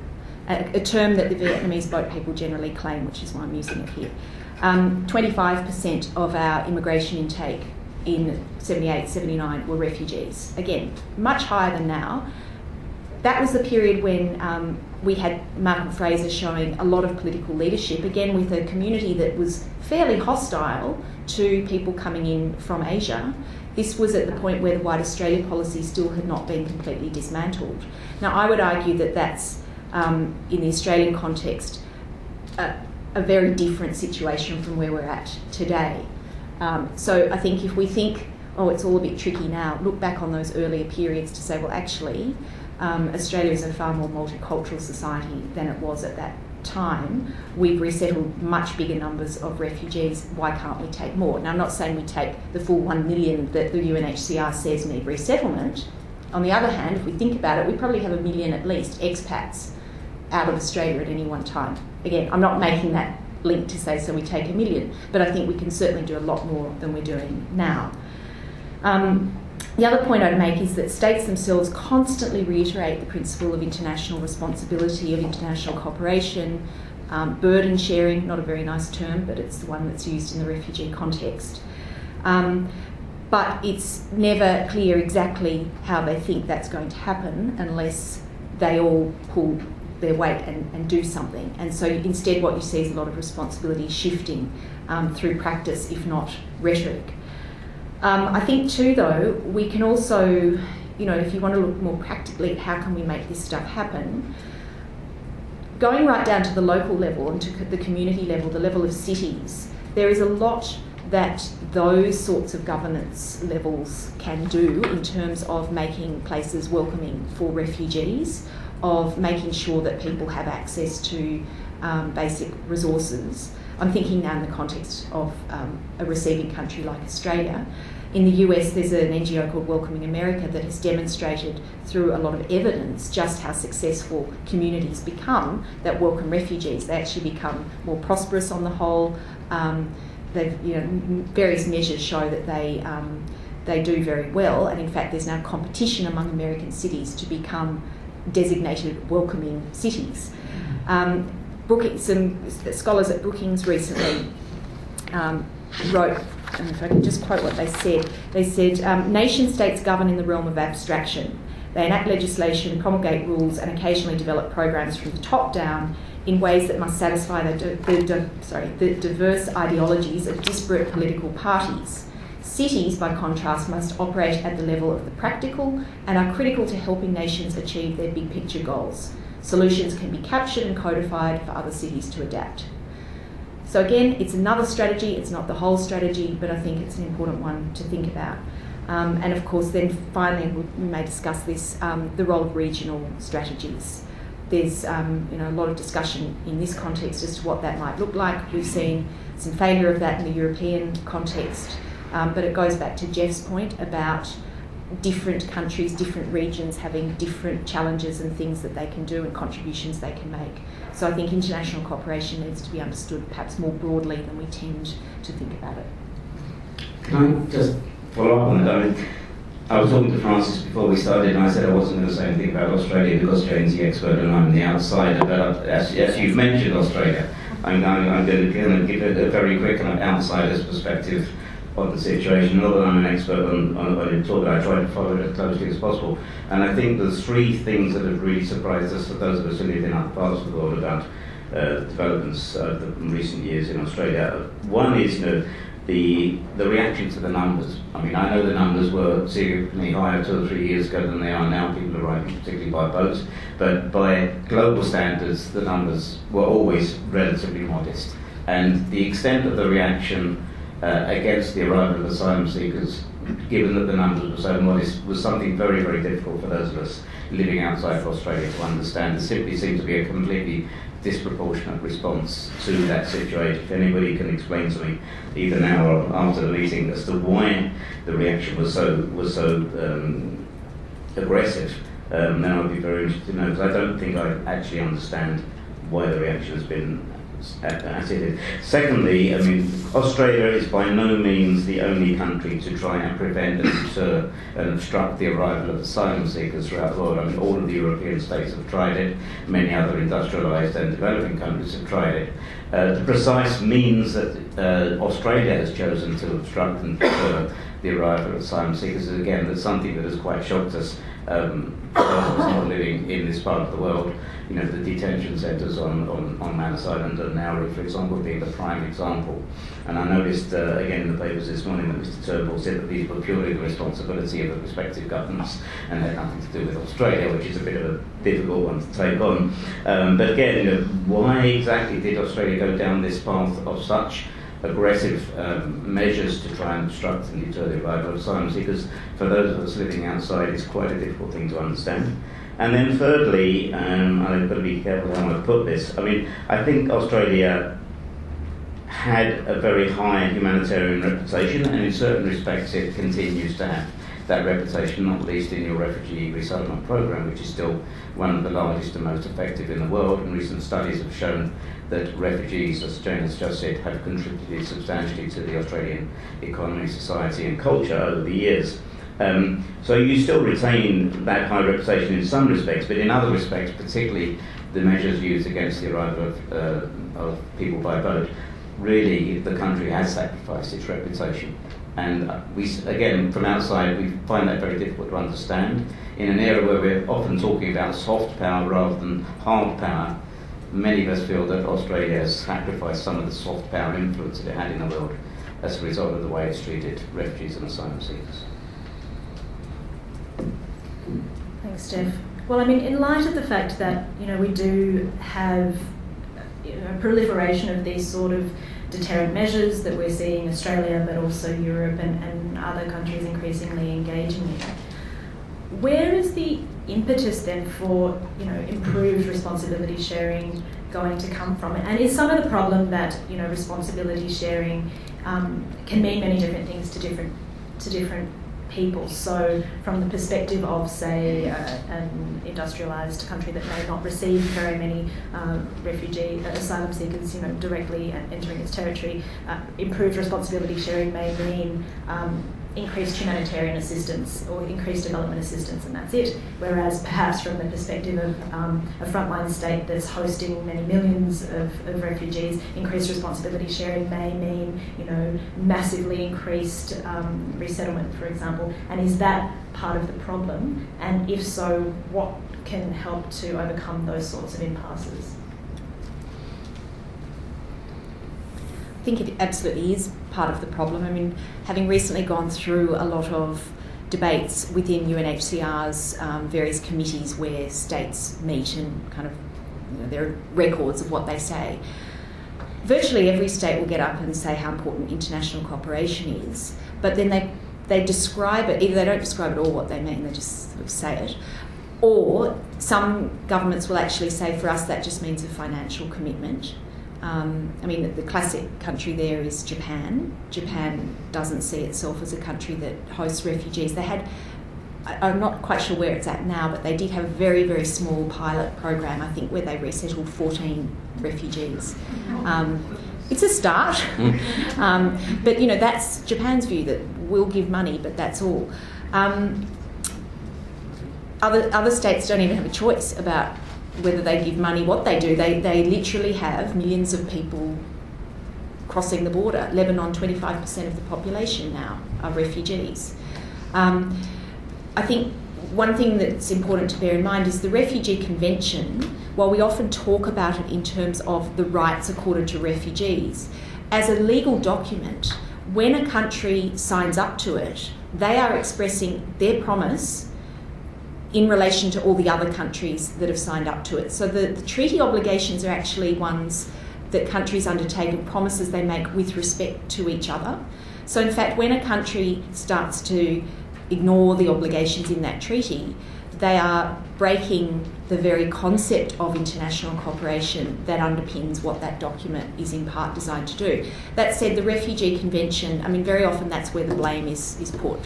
a, a, term that the Vietnamese boat people generally claim, which is why I'm using it here. Um, 25% of our immigration intake in 78, 79 were refugees. Again, much higher than now. That was the period when um, we had Malcolm Fraser showing a lot of political leadership, again with a community that was fairly hostile to people coming in from Asia. This was at the point where the White Australia policy still had not been completely dismantled. Now, I would argue that that's, um, in the Australian context, a, a, very different situation from where we're at today. Um, so I think if we think, oh, it's all a bit tricky now, look back on those earlier periods to say, well, actually, um, Australia is a far more multicultural society than it was at that time. We've resettled much bigger numbers of refugees. Why can't we take more? Now, I'm not saying we take the full one million that the UNHCR says need resettlement. On the other hand, if we think about it, we probably have a million at least expats out of Australia at any one time. Again, I'm not making that link to say so we take a million, but I think we can certainly do a lot more than we're doing now. Um, the other point I'd make is that states themselves constantly reiterate the principle of international responsibility, of international cooperation, um, burden sharing, not a very nice term, but it's the one that's used in the refugee context. Um, but it's never clear exactly how they think that's going to happen unless they all pull their weight and, and do something. And so instead, what you see is a lot of responsibility shifting um, through practice, if not rhetoric. Um, I think too, though, we can also, you know, if you want to look more practically at how can we make this stuff happen, going right down to the local level and to the community level, the level of cities, there is a lot that those sorts of governance levels can do in terms of making places welcoming for refugees, of making sure that people have access to um, basic resources. I'm thinking now in the context of um, a receiving country like Australia. In the US, there's an NGO called Welcoming America that has demonstrated through a lot of evidence just how successful communities become that welcome refugees. They actually become more prosperous on the whole. Um, they've, you know, various measures show that they um, they do very well, and in fact, there's now competition among American cities to become designated welcoming cities. Um, Some scholars at Brookings recently um, wrote, and if I can just quote what they said, they said, um, nation states govern in the realm of abstraction. They enact legislation, promulgate rules, and occasionally develop programs from the top down in ways that must satisfy the, the, the, sorry, the diverse ideologies of disparate political parties. Cities, by contrast, must operate at the level of the practical and are critical to helping nations achieve their big picture goals. Solutions can be captured and codified for other cities to adapt. So again, it's another strategy, it's not the whole strategy, but I think it's an important one to think about. Um, and of course, then finally, we may discuss this um, the role of regional strategies. There's um, you know, a lot of discussion in this context as to what that might look like. We've seen some failure of that in the European context, um, but it goes back to Jeff's point about different countries, different regions having different challenges and things that they can do and contributions they can make. So I think international cooperation needs to be understood perhaps more broadly than we tend to think about it. Can I just follow up on that? I mean, I was talking to Frances before we started, and I said I wasn't going to say anything about Australia because Jane's the expert and I'm the outsider. But as, as you've mentioned Australia, I'm, I'm, I'm going, to, give a, a very quick outsider's perspective on the situation. Not that I'm an expert on, on, on it, but I try to follow it as closely as possible. And I think the three things that have really surprised us, for those of us who live in other parts of the world, about uh, developments of the recent years in Australia. One is, you know, the, the reaction to the numbers. I mean, I know the numbers were significantly higher two or three years ago than they are now. People arriving, particularly by boats. But by global standards, the numbers were always relatively modest. And the extent of the reaction uh, against the arrival of asylum seekers, given that the numbers were so modest, was something very, very difficult for those of us living outside of Australia to understand. There simply seemed to be a completely disproportionate response to that situation. If anybody can explain to me, either now or after the meeting, as to why the reaction was so was so um, aggressive, um, then I'd be very interested to know because I don't think I actually understand why the reaction has been Secondly, I mean, Australia is by no means the only country to try and prevent and deter and obstruct the arrival of asylum seekers throughout the world. I mean, all of the European states have tried it, many other industrialised and developing countries have tried it. Uh, the precise means that uh, Australia has chosen to obstruct and deter the arrival of asylum seekers is again that's something that has quite shocked us um, <coughs> not living in this part of the world you know, the detention centres on, on, on Manus Island and Nauru, for example, being the prime example. And I noticed uh, again in the papers this morning that Mr Turnbull said that these were purely the responsibility of the respective governments and had nothing to do with Australia, which is a bit of a difficult one to take on. Um, but again, you know, why exactly did Australia go down this path of such aggressive um, measures to try and obstruct and deter the of asylum seekers? For those of us living outside, it's quite a difficult thing to understand. And then thirdly, um, I've got to be careful how I put this. I mean, I think Australia had a very high humanitarian reputation, and in certain respects, it continues to have that reputation, not least in your refugee resettlement program, which is still one of the largest and most effective in the world. And recent studies have shown that refugees, as Jane has just said, have contributed substantially to the Australian economy, society, and culture over the years. Um, so you still retain that high reputation in some respects, but in other respects, particularly the measures used against the arrival of, uh, of people by boat, really the country has sacrificed its reputation. And we, again, from outside, we find that very difficult to understand. In an era where we're often talking about soft power rather than hard power, many of us feel that Australia has sacrificed some of the soft power influence that it had in the world as a result of the way it's treated refugees and asylum seekers. Thanks, Steph. Well, I mean, in light of the fact that you know we do have a proliferation of these sort of deterrent measures that we're seeing Australia, but also Europe and, and other countries increasingly engaging in. Where is the impetus then for you know improved responsibility sharing going to come from? And is some of the problem that you know responsibility sharing um, can mean many different things to different to different people. So, from the perspective of, say, uh, an industrialised country that may not receive very many um, refugee uh, asylum seekers, you know, directly entering its territory, uh, improved responsibility sharing may mean um, increased humanitarian assistance or increased development assistance, and that's it. Whereas perhaps from the perspective of um, a frontline state that's hosting many millions of, of, refugees, increased responsibility sharing may mean, you know, massively increased um, resettlement, for example. And is that part of the problem? And if so, what can help to overcome those sorts of impasses? Think it absolutely is part of the problem. I mean, having recently gone through a lot of debates within UNHCR's um, various committees where states meet and kind of you know, there are records of what they say. Virtually every state will get up and say how important international cooperation is, but then they they describe it, either they don't describe at all what they mean, they just sort of say it, or some governments will actually say for us that just means a financial commitment. Um, I mean, the classic country there is Japan. Japan doesn't see itself as a country that hosts refugees. They had, I'm not quite sure where it's at now, but they did have a very, very small pilot program, I think, where they resettled 14 refugees. Um, it's a start. <laughs> um, but, you know, that's Japan's view that we'll give money, but that's all. Um, other, other states don't even have a choice about whether they give money, what they do. They, they literally have millions of people crossing the border. Lebanon, 25% of the population now are refugees. Um, I think one thing that's important to bear in mind is the Refugee Convention, while we often talk about it in terms of the rights accorded to refugees, as a legal document, when a country signs up to it, they are expressing their promise in relation to all the other countries that have signed up to it. So the, the treaty obligations are actually ones that countries undertake and promises they make with respect to each other. So, in fact, when a country starts to ignore the obligations in that treaty, they are breaking the very concept of international cooperation that underpins what that document is in part designed to do. That said, the Refugee Convention, I mean, very often that's where the blame is, is put.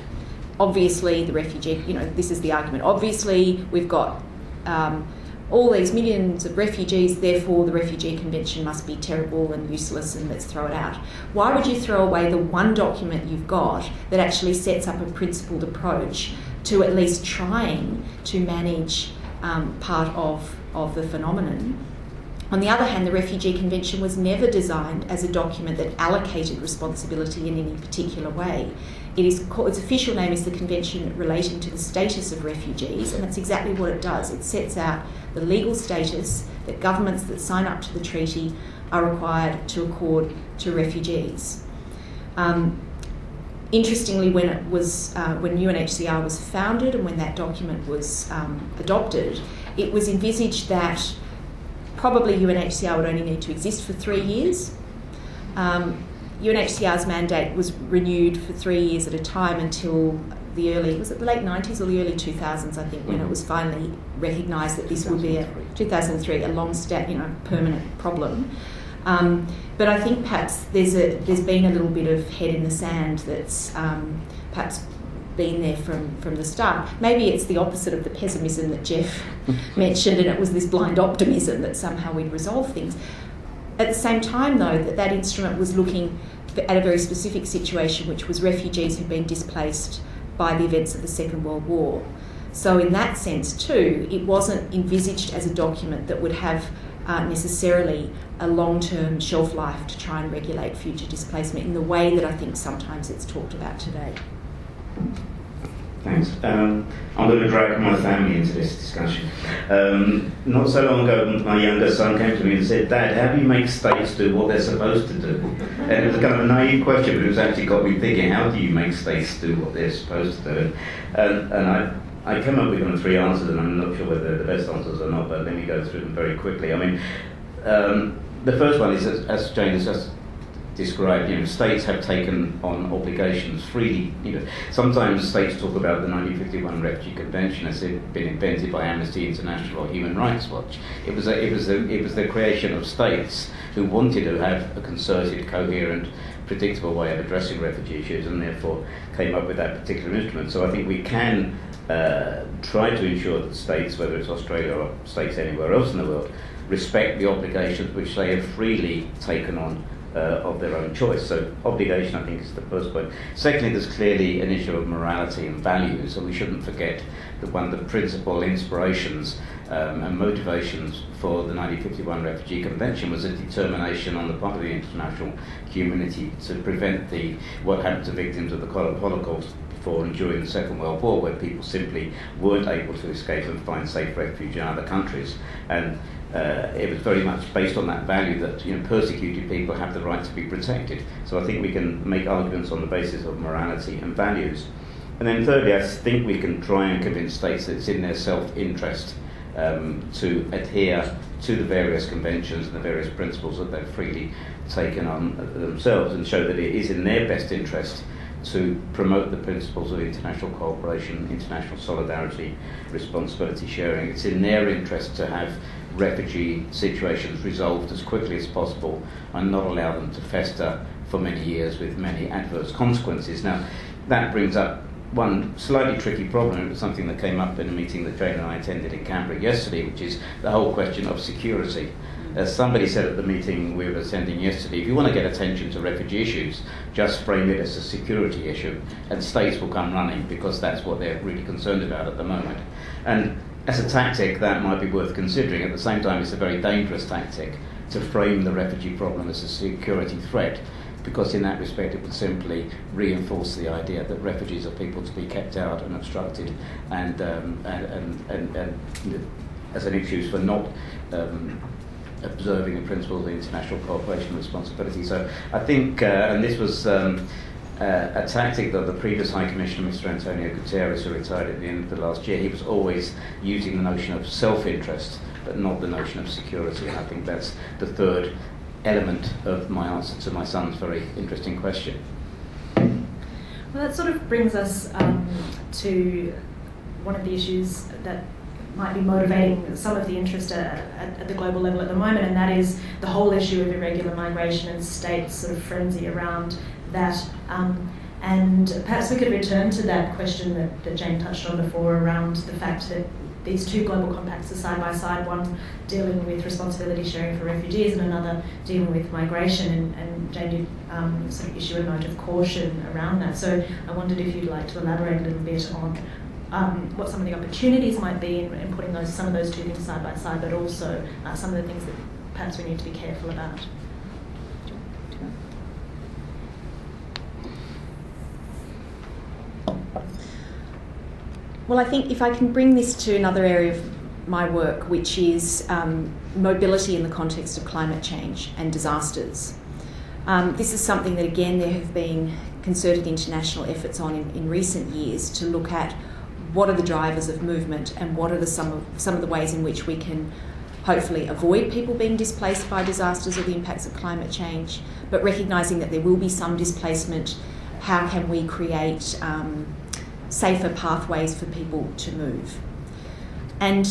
Obviously, the refugee, you know, this is the argument. Obviously, we've got um, all these millions of refugees, therefore the Refugee Convention must be terrible and useless and let's throw it out. Why would you throw away the one document you've got that actually sets up a principled approach to at least trying to manage um, part of, of the phenomenon? On the other hand, the Refugee Convention was never designed as a document that allocated responsibility in any particular way. It is called, its official name is the Convention relating to the status of refugees, and that's exactly what it does. It sets out the legal status that governments that sign up to the treaty are required to accord to refugees. Um, interestingly, when it was uh, when UNHCR was founded and when that document was um, adopted, it was envisaged that probably UNHCR would only need to exist for three years. Um, UNHCR's mandate was renewed for three years at a time until the early, was it the late 90s or the early 2000s, I think, when it was finally recognised that this would be a 2003, a long stat, you know, permanent problem. Um, but I think perhaps there's a there's been a little bit of head in the sand that's um, perhaps been there from, from the start. Maybe it's the opposite of the pessimism that Jeff <laughs> mentioned, and it was this blind optimism that somehow we'd resolve things. At the same time, though, that that instrument was looking at a very specific situation, which was refugees who'd been displaced by the events of the Second World War. So, in that sense, too, it wasn't envisaged as a document that would have uh, necessarily a long term shelf life to try and regulate future displacement in the way that I think sometimes it's talked about today. Thanks. Um, I'm going to drag my family into this discussion. Um, not so long ago, my younger son came to me and said, Dad, how do you make states do what they're supposed to do? And it was kind of a naive question, but it was actually got me thinking, how do you make states do what they're supposed to do? And, and I, I came up with kind of three answers, and I'm not sure whether they're the best answers or not, but let me go through them very quickly. I mean, um, the first one is, as, as Jane has just described, you know, states have taken on obligations freely. You know, sometimes states talk about the 1951 Refugee Convention as it been invented by Amnesty International or Human Rights Watch. It was a, it was a, it was the creation of states who wanted to have a concerted, coherent, predictable way of addressing refugee issues, and therefore came up with that particular instrument. So I think we can uh, try to ensure that states, whether it's Australia or states anywhere else in the world, respect the obligations which they have freely taken on uh, of their own choice. So obligation, I think, is the first point. Secondly, there's clearly an issue of morality and values, and we shouldn't forget that one of the principal inspirations um, and motivations for the 1951 Refugee Convention was a determination on the part of the international community to prevent the what happened to victims of the Holocaust before and during the Second World War, where people simply weren't able to escape and find safe refuge in other countries. And uh, it was very much based on that value that you know, persecuted people have the right to be protected. So I think we can make arguments on the basis of morality and values. And then thirdly, I think we can try and convince states that it's in their self-interest um, to adhere to the various conventions and the various principles that they've freely taken on themselves and show that it is in their best interest to promote the principles of international cooperation, international solidarity, responsibility sharing. It's in their interest to have refugee situations resolved as quickly as possible and not allow them to fester for many years with many adverse consequences. Now, that brings up one slightly tricky problem, it was something that came up in a meeting that Jane and I attended in Canberra yesterday, which is the whole question of security. As somebody said at the meeting we were attending yesterday, if you want to get attention to refugee issues, just frame it as a security issue, and states will come running because that's what they're really concerned about at the moment. And as a tactic, that might be worth considering. At the same time, it's a very dangerous tactic to frame the refugee problem as a security threat because in that respect it would simply reinforce the idea that refugees are people to be kept out and obstructed and, um, and, and, and, and, as an excuse for not um, observing the principles of international cooperation and responsibility. So I think, uh, and this was um, uh, a tactic that the previous High Commissioner, Mr. Antonio Guterres, who retired at the end of the last year, he was always using the notion of self-interest, but not the notion of security. And I think that's the third element of my answer to my son's very interesting question. Well, that sort of brings us um, to one of the issues that might be motivating some of the interest at, at, the global level at the moment, and that is the whole issue of irregular migration and states sort of frenzy around that. Um, and perhaps we could return to that question that, that Jane touched on before around the fact that these two global compacts are side by side, one dealing with responsibility sharing for refugees and another dealing with migration. And, and Jane did um, sort of issue a note of caution around that. So I wondered if you'd like to elaborate a little bit on um, what some of the opportunities might be in, in, putting those some of those two things side by side, but also uh, some of the things that perhaps we need to be careful about. Well, I think if I can bring this to another area of my work, which is um, mobility in the context of climate change and disasters. Um, this is something that, again, there have been concerted international efforts on in, in, recent years to look at what are the drivers of movement and what are the, some, of, some of the ways in which we can hopefully avoid people being displaced by disasters or the impacts of climate change, but recognising that there will be some displacement, how can we create um, safer pathways for people to move. And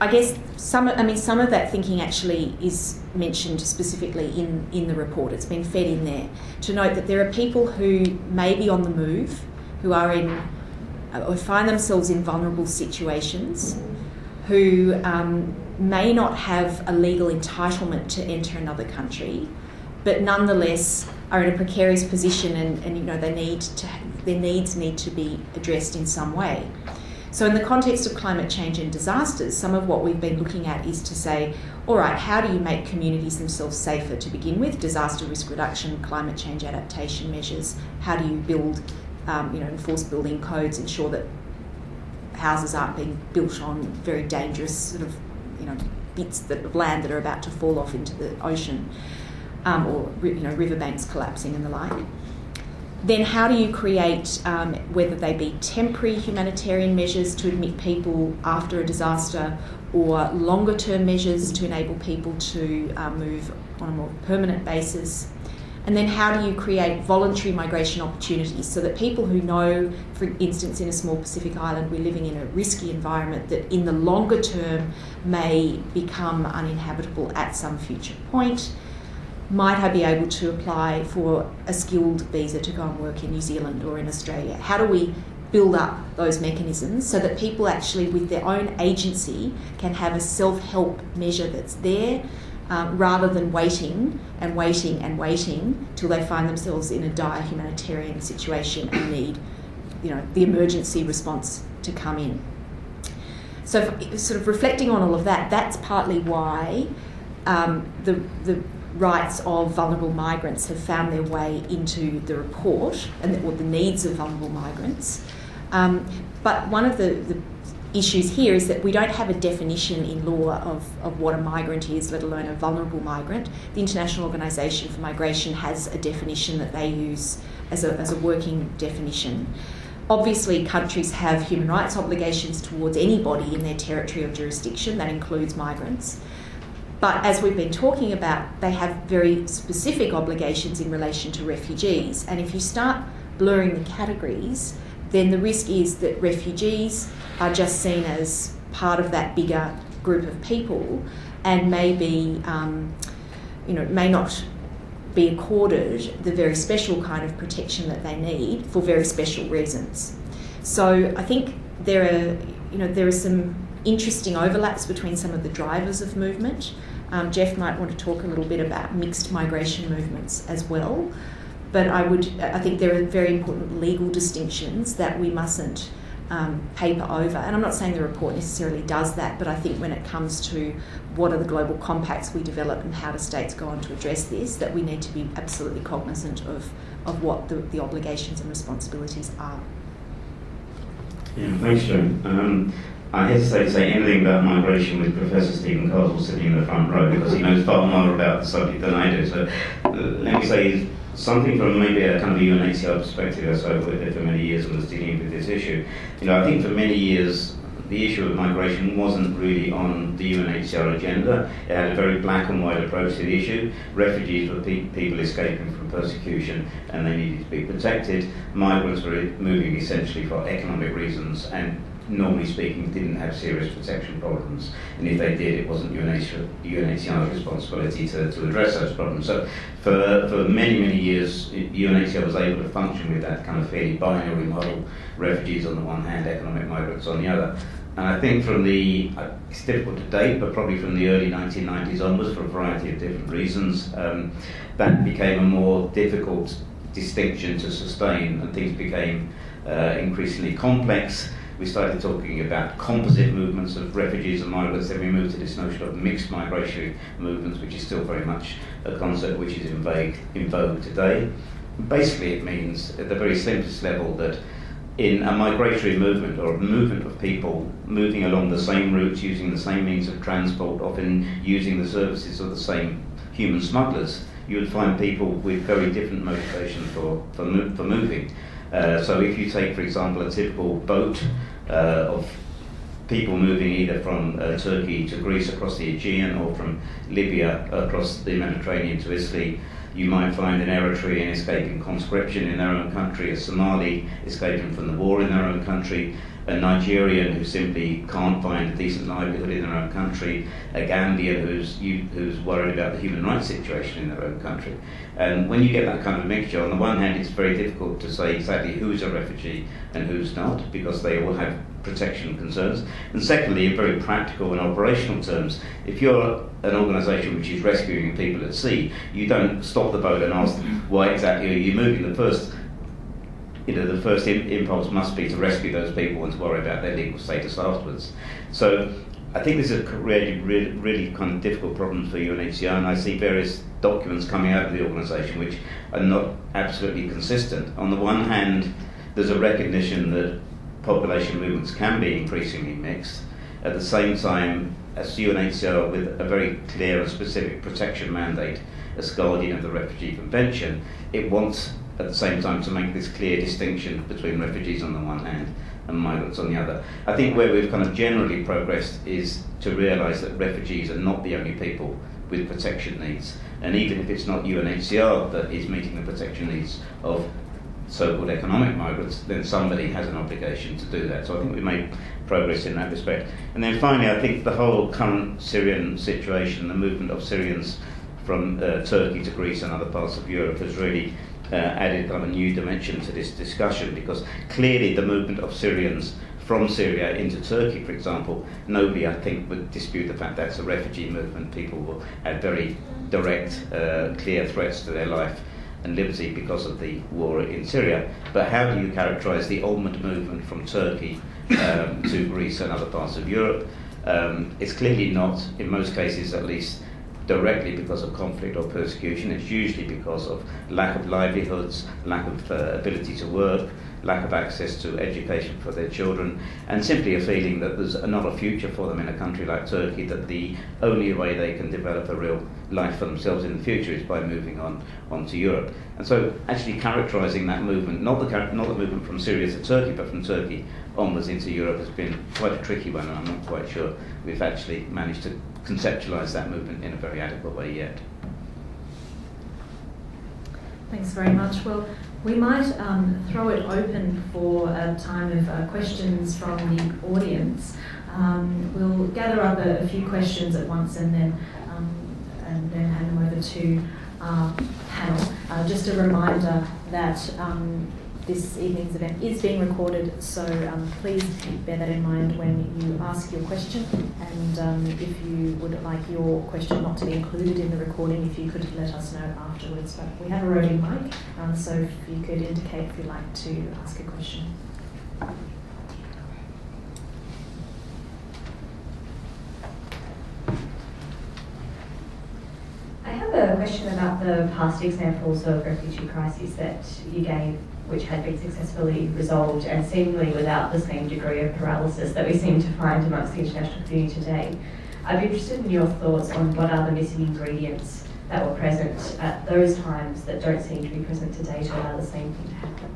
I guess some, I mean, some of that thinking actually is mentioned specifically in, in the report. It's been fed in there to note that there are people who may be on the move, who are in, uh, or find themselves in vulnerable situations, who um, may not have a legal entitlement to enter another country, but nonetheless are in a precarious position and, and you know they need to their needs need to be addressed in some way. So, in the context of climate change and disasters, some of what we've been looking at is to say, all right, how do you make communities themselves safer to begin with? Disaster risk reduction, climate change adaptation measures. How do you build, um, you know, enforce building codes, ensure that houses aren't being built on very dangerous sort of, you know, bits of land that are about to fall off into the ocean, um, or you know, riverbanks collapsing and the like then how do you create, um, whether they be temporary humanitarian measures to admit people after a disaster or longer term measures to enable people to uh, move on a more permanent basis? And then how do you create voluntary migration opportunities so that people who know, for instance, in a small Pacific island, we're living in a risky environment that in the longer term may become uninhabitable at some future point? Might I be able to apply for a skilled visa to go and work in New Zealand or in Australia? How do we build up those mechanisms so that people actually, with their own agency, can have a self help measure that's there um, rather than waiting and waiting and waiting till they find themselves in a dire humanitarian situation and need you know, the emergency response to come in? So, sort of reflecting on all of that, that's partly why um, the, the rights of vulnerable migrants have found their way into the report and the, or the needs of vulnerable migrants. Um, but one of the, the, issues here is that we don't have a definition in law of, of what a migrant is, let alone a vulnerable migrant. The International Organisation for Migration has a definition that they use as a, as a working definition. Obviously, countries have human rights obligations towards anybody in their territory or jurisdiction, that includes migrants. But as we've been talking about, they have very specific obligations in relation to refugees. And if you start blurring the categories, then the risk is that refugees are just seen as part of that bigger group of people and may be, um, you know, may not be accorded the very special kind of protection that they need for very special reasons. So I think there are, you know, there are some interesting overlaps between some of the drivers of movement. Um, Jeff might want to talk a little bit about mixed migration movements as well, but I would, I think there are very important legal distinctions that we mustn't um, paper over. And I'm not saying the report necessarily does that, but I think when it comes to what are the global compacts we develop and how do states go on to address this, that we need to be absolutely cognizant of, of what the, the obligations and responsibilities are. Yeah, thanks, Joan. Um, I hesitate to say anything about migration with Professor Stephen Castles sitting in the front row because he knows far more about the subject than I do. So uh, let me say something from maybe a kind of UNHCR perspective, as I've worked there for many years and was dealing with this issue. You know, I think for many years the issue of migration wasn't really on the UNHCR agenda. It had a very black and white approach to the issue. Refugees were pe- people escaping from persecution and they needed to be protected. Migrants were moving essentially for economic reasons and normally speaking, didn't have serious protection problems. And if they did, it wasn't UNHCR's responsibility to, to address those problems. So for, for many, many years, UNHCR was able to function with that kind of fairly binary model, refugees on the one hand, economic migrants on the other. And I think from the, it's difficult to date, but probably from the early 1990s onwards, for a variety of different reasons, um, that became a more difficult distinction to sustain, and things became uh, increasingly complex we started talking about composite movements of refugees and migrants, then we moved to this notion of mixed migratory movements, which is still very much a concept which is in in vogue today. Basically, it means at the very simplest level that in a migratory movement or a movement of people moving along the same routes, using the same means of transport, often using the services of the same human smugglers, you would find people with very different motivations for, for, for moving. Uh, so if you take, for example, a typical boat uh, of people moving either from uh, Turkey to Greece across the Aegean or from Libya across the Mediterranean to Italy, you might find an Eritrean escaping conscription in their own country, a Somali escaping from the war in their own country, a Nigerian who simply can't find a decent livelihood in their own country, a Gambian who's, who's worried about the human rights situation in their own country. And when you get that kind of mixture, on the one hand, it's very difficult to say exactly who's a refugee and who's not, because they all have protection concerns. And secondly, in very practical and operational terms, if you're an organisation which is rescuing people at sea, you don't stop the boat and ask why exactly are you moving. The first you know, the first Im- impulse must be to rescue those people and to worry about their legal status afterwards. So I think this is a really, really, really kind of difficult problem for UNHCR, and I see various documents coming out of the organisation which are not absolutely consistent. On the one hand, there's a recognition that population movements can be increasingly mixed. At the same time, as UNHCR with a very clear and specific protection mandate as guardian of the Refugee Convention, it wants at the same time to make this clear distinction between refugees on the one hand and migrants on the other. I think where we've kind of generally progressed is to realise that refugees are not the only people with protection needs. And even if it's not UNHCR that is meeting the protection needs of so-called economic migrants, then somebody has an obligation to do that. So I think we made progress in that respect. And then finally, I think the whole current Syrian situation, the movement of Syrians from uh, Turkey to Greece and other parts of Europe has really uh, added a new dimension to this discussion because clearly the movement of Syrians from Syria into Turkey, for example, nobody, I think, would dispute the fact that's a refugee movement. People will have very direct, uh, clear threats to their life and liberty because of the war in Syria. But how do you characterize the ultimate movement from Turkey um, to Greece and other parts of Europe? Um, it's clearly not, in most cases at least, directly because of conflict or persecution. It's usually because of lack of livelihoods, lack of uh, ability to work, lack of access to education for their children, and simply a feeling that there's not a future for them in a country like Turkey, that the only way they can develop a real life for themselves in the future is by moving on, on to Europe. And so actually characterising that movement, not the, not the movement from Syria to Turkey, but from Turkey onwards into Europe has been quite a tricky one, and I'm not quite sure we've actually managed to conceptualise that movement in a very adequate way yet. Thanks very much. Well, we might um, throw it open for a time of uh, questions from the audience. Um, we'll gather up a, a, few questions at once and then um, and then hand them over to our panel. Uh, just a reminder that um, this evening's event is being recorded, so um, please bear that in mind when you ask your question. And um, if you would like your question not to be included in the recording, if you could let us know afterwards. But we have a roving mic, um, so if you could indicate if you'd like to ask a question. I have a question about the past examples of refugee crises that you gave which had been successfully resolved and seemingly without the same degree of paralysis that we seem to find amongst the international community today. I'd be interested in your thoughts on what are the missing ingredients that were present at those times that don't seem to be present today to allow the same thing to happen.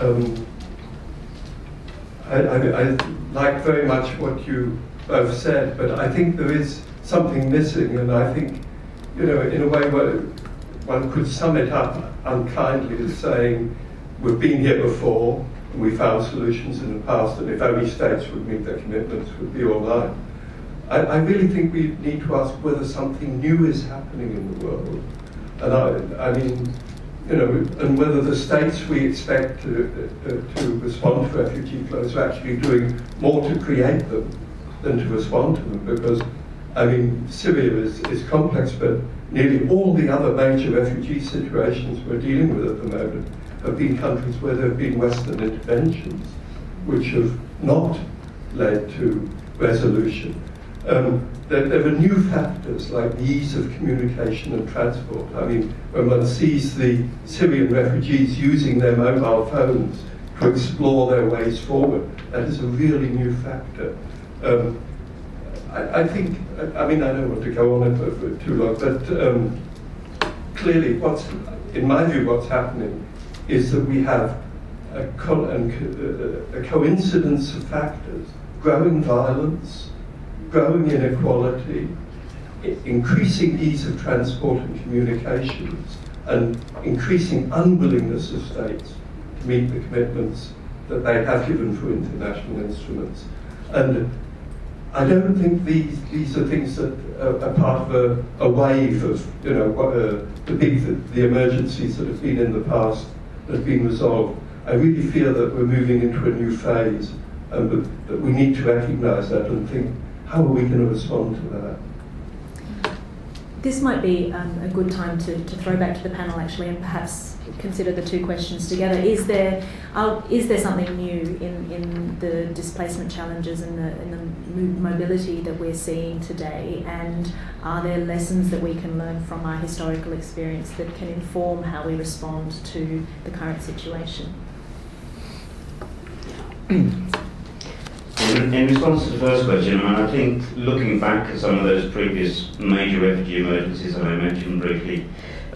Um, I, I, I like very much what you both said, but I think there is something missing, and I think, you know, in a way, one could sum it up unkindly as saying, we've been here before, and we found solutions in the past, and if only states would meet their commitments, would be all right. I, I really think we need to ask whether something new is happening in the world. And I, I mean, you know, and whether the states we expect to, uh, to respond to refugee flows are actually doing more to create them than to respond to them, because I mean, Syria is, is complex, but nearly all the other major refugee situations we're dealing with at the moment have been countries where there have been Western interventions, which have not led to resolution. Um, there, there, are new factors like the ease of communication and transport. I mean, when one sees the Syrian refugees using their mobile phones to explore their ways forward, that is a really new factor. Um, I, I, think, I mean, I don't want to go on it for, for too long, but um, clearly, what's, in my view, what's happening is that we have a, co a coincidence of factors growing violence, growing inequality, increasing ease of transport and communications, and increasing unwillingness of states to meet the commitments that they have given for international instruments. And I don't think these these are things that are, are part of a, a, wave of you know uh, the big the, the, emergencies that have been in the past that have been resolved. I really feel that we're moving into a new phase, and that we need to recognise that and think how are we going to respond to that this might be um, a good time to, to throw back to the panel actually and perhaps consider the two questions together. Is there, uh, is there something new in, in the displacement challenges and the, in the mobility that we're seeing today? And are there lessons that we can learn from our historical experience that can inform how we respond to the current situation? In, response to the first question, I, mean, I think looking back at some of those previous major refugee emergencies that I mentioned briefly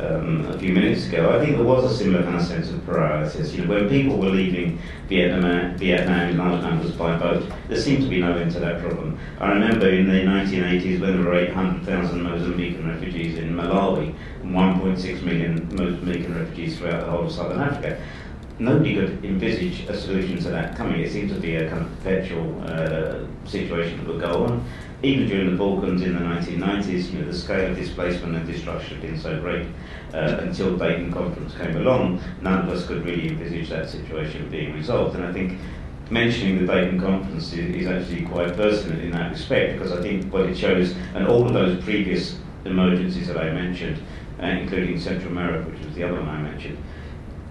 um, a few minutes ago, I think there was a similar kind of sense of paralysis. You know, when people were leaving Vietnam, Vietnam in large numbers by boat, there seemed to be no end to that problem. I remember in the 1980s when there were 800,000 Mozambican refugees in Malawi and 1.6 million Mozambican refugees throughout the whole of southern Africa nobody could envisage a solution to that coming. It seemed to be a kind of perpetual uh, situation that would go on. Even during the Balkans in the 1990s, you know, the scale of displacement and destruction had been so great uh, until Dayton Conference came along, none of us could really envisage that situation being resolved. And I think mentioning the Dayton Conference is, is actually quite pertinent in that respect because I think what it shows, and all of those previous emergencies that I mentioned, uh, including Central America, which was the other one I mentioned,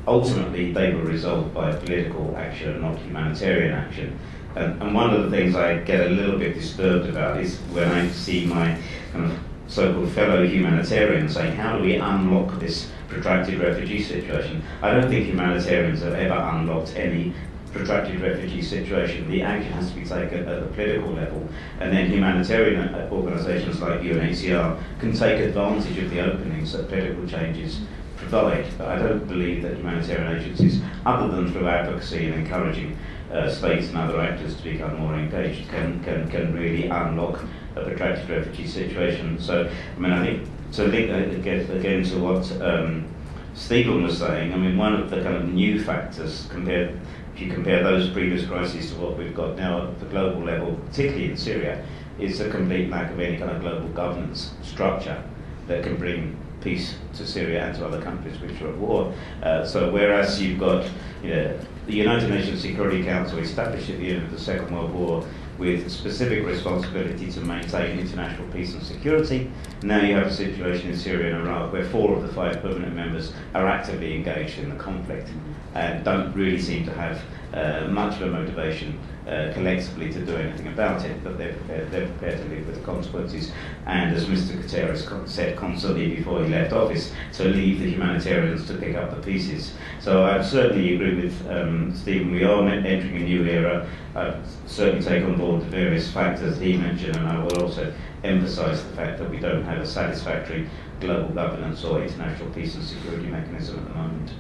ultimately they were resolved by political action, not humanitarian action. And, and, one of the things I get a little bit disturbed about is when I see my kind of so-called fellow humanitarians saying, how do we unlock this protracted refugee situation? I don't think humanitarians have ever unlocked any protracted refugee situation. The action has to be taken at the political level, and then humanitarian uh, uh, organisations like UNHCR can take advantage of the openings that political changes provide. But I don't believe that humanitarian agencies, other than through advocacy and encouraging uh, states and other actors to become more engaged, can, can, can really unlock a protracted refugee situation. So, I mean, I think to link again, again to what um, Stephen was saying, I mean, one of the kind of new factors compared, if you compare those previous crises to what we've got now at the global level, particularly in Syria, is a complete lack of any kind of global governance structure that can bring peace to Syria and to other countries which are at war. Uh, so whereas you've got you know, the United Nations Security Council established at the end of the Second World War with specific responsibility to maintain international peace and security. Now you have a situation in Syria and Iraq where four of the five permanent members are actively engaged in the conflict and don't really seem to have uh, much of a motivation uh, collectively to do anything about it, but they're prepared, they're prepared to live with the consequences. And as Mr. Guterres said constantly before he left office, to leave the humanitarians to pick up the pieces. So I certainly agree with um, Stephen. We are entering a new era. I certainly take on board the various factors he mentioned, and I will also emphasise the fact that we don't have a satisfactory global governance or international peace and security mechanism at the moment.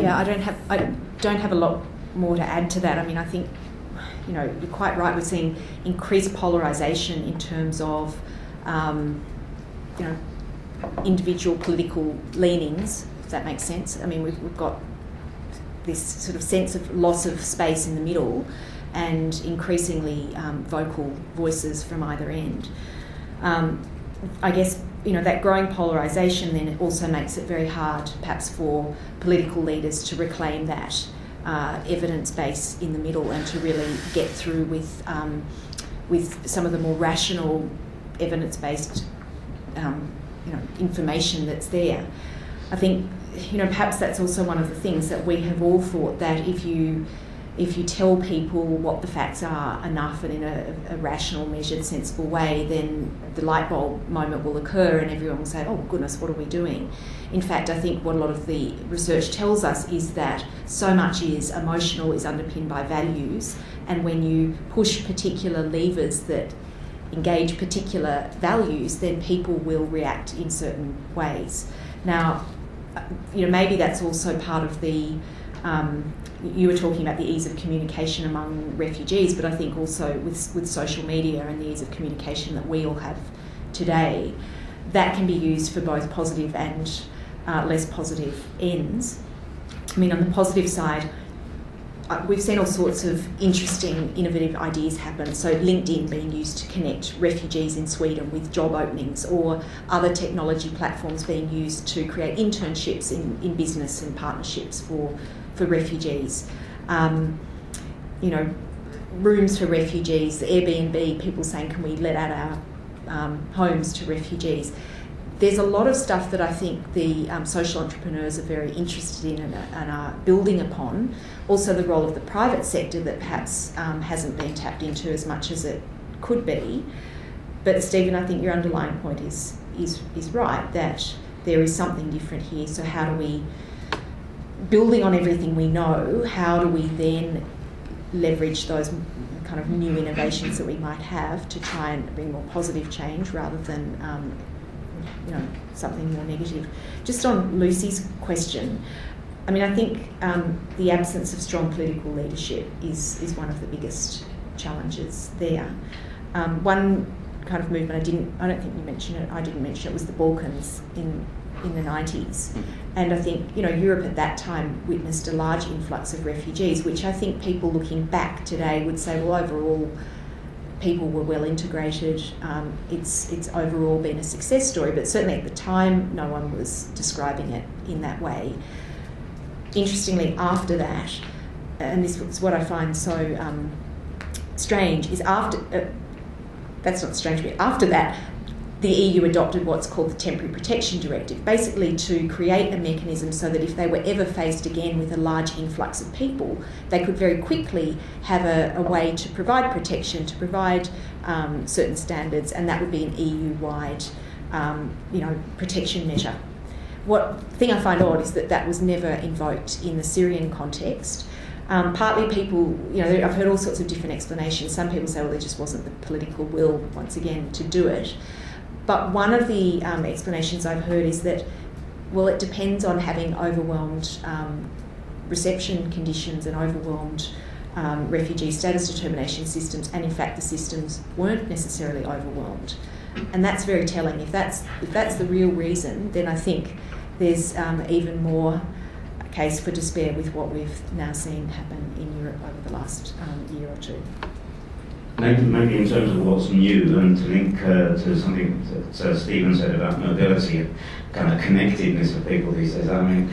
Yeah, I don't have I don't have a lot more to add to that. I mean, I think, you know, you're quite right. We're seeing increased polarisation in terms of, um, you know, individual political leanings. If that makes sense. I mean, we've, we've got this sort of sense of loss of space in the middle, and increasingly um, vocal voices from either end. Um, I guess you know that growing polarisation then also makes it very hard, perhaps, for political leaders to reclaim that uh, evidence base in the middle and to really get through with um, with some of the more rational evidence based um, you know information that's there. I think you know perhaps that's also one of the things that we have all thought that if you if you tell people what the facts are enough and in a, a, rational, measured, sensible way, then the light bulb moment will occur and everyone will say, oh goodness, what are we doing? In fact, I think what a lot of the research tells us is that so much is emotional, is underpinned by values, and when you push particular levers that engage particular values, then people will react in certain ways. Now, you know, maybe that's also part of the um, you were talking about the ease of communication among refugees, but I think also with, with social media and the ease of communication that we all have today, that can be used for both positive and uh, less positive ends. I mean, on the positive side, uh, we've seen all sorts of interesting, innovative ideas happen. So, LinkedIn being used to connect refugees in Sweden with job openings, or other technology platforms being used to create internships in, in business and partnerships for for refugees. Um, you know, rooms for refugees, Airbnb, people saying, can we let out our um, homes to refugees? There's a lot of stuff that I think the um, social entrepreneurs are very interested in and, and, are building upon. Also, the role of the private sector that perhaps um, hasn't been tapped into as much as it could be. But Stephen, I think your underlying point is is is right that there is something different here. So how do we building on everything we know, how do we then leverage those kind of new innovations that we might have to try and bring more positive change rather than um, you know something more negative. Just on Lucy's question, I mean I think um, the absence of strong political leadership is is one of the biggest challenges there. Um, one kind of movement I didn't I don't think you mentioned it I didn't mention it was the Balkans in in the 90s. And I think, you know, Europe at that time witnessed a large influx of refugees, which I think people looking back today would say, well, overall, people were well integrated. Um, it's, it's overall been a success story, but certainly at the time, no one was describing it in that way. Interestingly, after that, and this is what I find so um, strange, is after, uh, that's not strange, but after that, the EU adopted what's called the Temporary Protection Directive, basically to create a mechanism so that if they were ever faced again with a large influx of people, they could very quickly have a, a way to provide protection, to provide um, certain standards, and that would be an EU-wide, um, you know, protection measure. What thing I find odd is that that was never invoked in the Syrian context. Um, partly people, you know, I've heard all sorts of different explanations. Some people say, well, there just wasn't the political will, once again, to do it. But one of the um, explanations I've heard is that, well, it depends on having overwhelmed um, reception conditions and overwhelmed um, refugee status determination systems, and in fact, the systems weren't necessarily overwhelmed. And that's very telling. If that's if that's the real reason, then I think there's um, even more case for despair with what we've now seen happen in Europe over the last um, year or two. Maybe, in terms of what's new, and to link uh, to something that uh, Stephen said about mobility and kind of connectedness of people these days. I mean,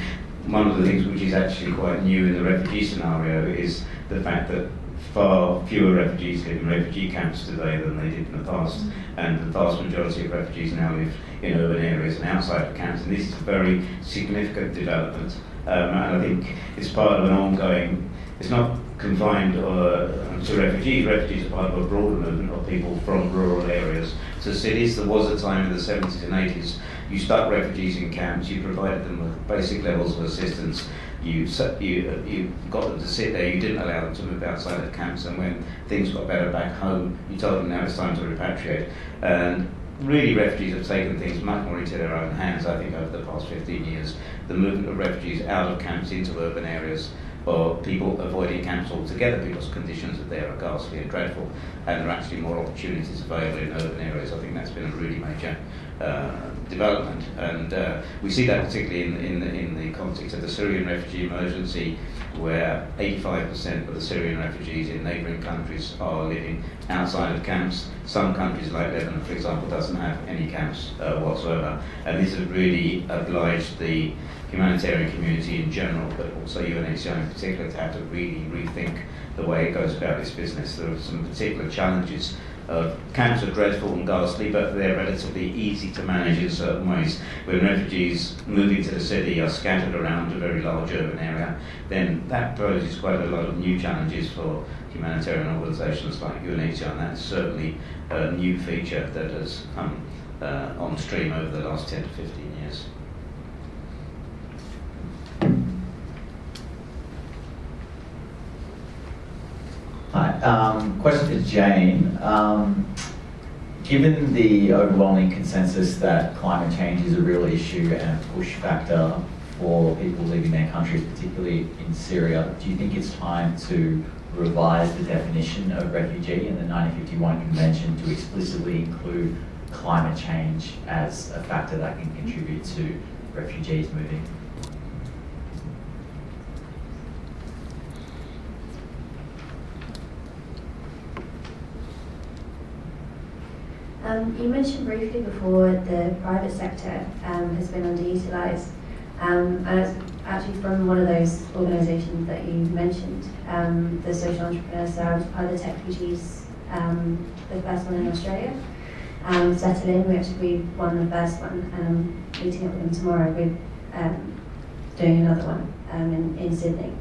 one of the things which is actually quite new in the refugee scenario is the fact that far fewer refugees live in refugee camps today than they did in the past, mm-hmm. and the vast majority of refugees now live in urban areas and outside of camps, and this is a very significant development. Um, and I think it's part of an ongoing, it's not confined uh, to refugees. Refugees are part of a broader movement of people from rural areas to cities. There was a time in the 70s and 80s you stuck refugees in camps, you provided them with basic levels of assistance, you, you, you got them to sit there, you didn't allow them to move outside of camps, and when things got better back home, you told them now it's time to repatriate. And really refugees have taken things much more into their own hands, I think, over the past 15 years. The movement of refugees out of camps into urban areas or people avoiding camps altogether because conditions there are ghastly and dreadful, and there are actually more opportunities available in urban areas. I think that's been a really major uh, development, and uh, we see that particularly in, in, the, in the context of the Syrian refugee emergency, where 85% of the Syrian refugees in neighbouring countries are living outside of camps. Some countries, like Lebanon, for example, doesn't have any camps uh, whatsoever, and this has really obliged the humanitarian community in general, but also UNHCR in particular, to have to really rethink the way it goes about this business. There are some particular challenges. Uh, camps are dreadful and ghastly, but they're relatively easy to manage in certain ways. When refugees moving to the city are scattered around a very large urban area, then that poses quite a lot of new challenges for humanitarian organisations like UNHCR, and that's certainly a new feature that has come uh, on stream over the last 10 to 15 years. Hi. Um, question for Jane. Um, given the overwhelming consensus that climate change is a real issue and a push factor for people leaving their countries, particularly in Syria, do you think it's time to revise the definition of refugee in the 1951 Convention to explicitly include climate change as a factor that can contribute to refugees moving? Um, you mentioned briefly before the private sector um, has been underutilised. Um, and actually from one of those organisations that you mentioned, um, the social entrepreneurs. Of the Tech Refugees, um, the first one in Australia. Um, settle in, we actually we won the first one, I'm meeting up with them tomorrow. We're um, doing another one um, in, in Sydney.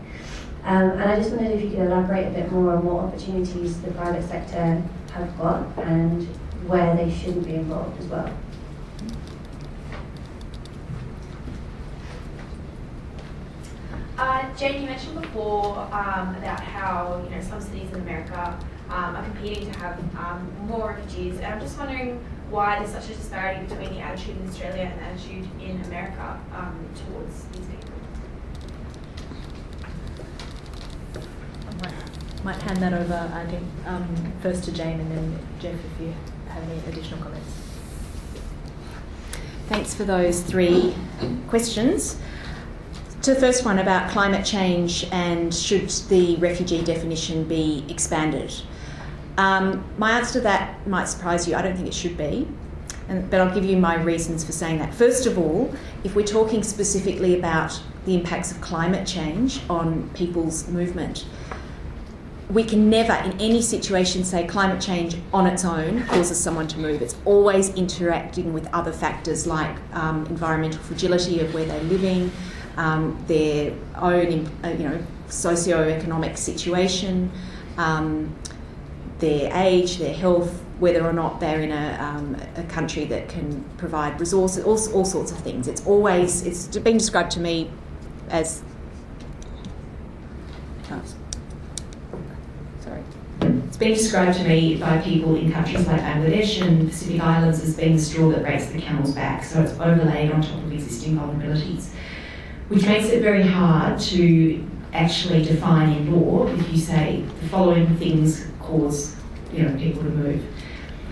Um, and I just wondered if you could elaborate a bit more on what opportunities the private sector have got and where they shouldn't be involved as well. Uh, Jane, you mentioned before um, about how you know some cities in America um, are competing to have um, more refugees, and I'm just wondering why there's such a disparity between the attitude in Australia and the attitude in America um, towards these people. I might, might hand that over, I think, um, first to Jane and then Jeff if you have any additional comments. Thanks for those three questions. To the first one about climate change and should the refugee definition be expanded. Um, my answer to that might surprise you. I don't think it should be, and, but I'll give you my reasons for saying that. First of all, if we're talking specifically about the impacts of climate change on people's movement, we can never, in any situation, say climate change on its own causes someone to move. It's always interacting with other factors like um, environmental fragility of where they're living, um, their own, uh, you know, socio-economic situation, um, their age, their health, whether or not they're in a, um, a country that can provide resources, all, all sorts of things. It's always, it's been described to me as. Oh, sorry. It's been described to me by people in countries like Bangladesh and Pacific Islands as being the straw that breaks the camel's back, so it's overlaid on top of existing vulnerabilities, which makes it very hard to actually define in law if you say the following things cause you know, people to move.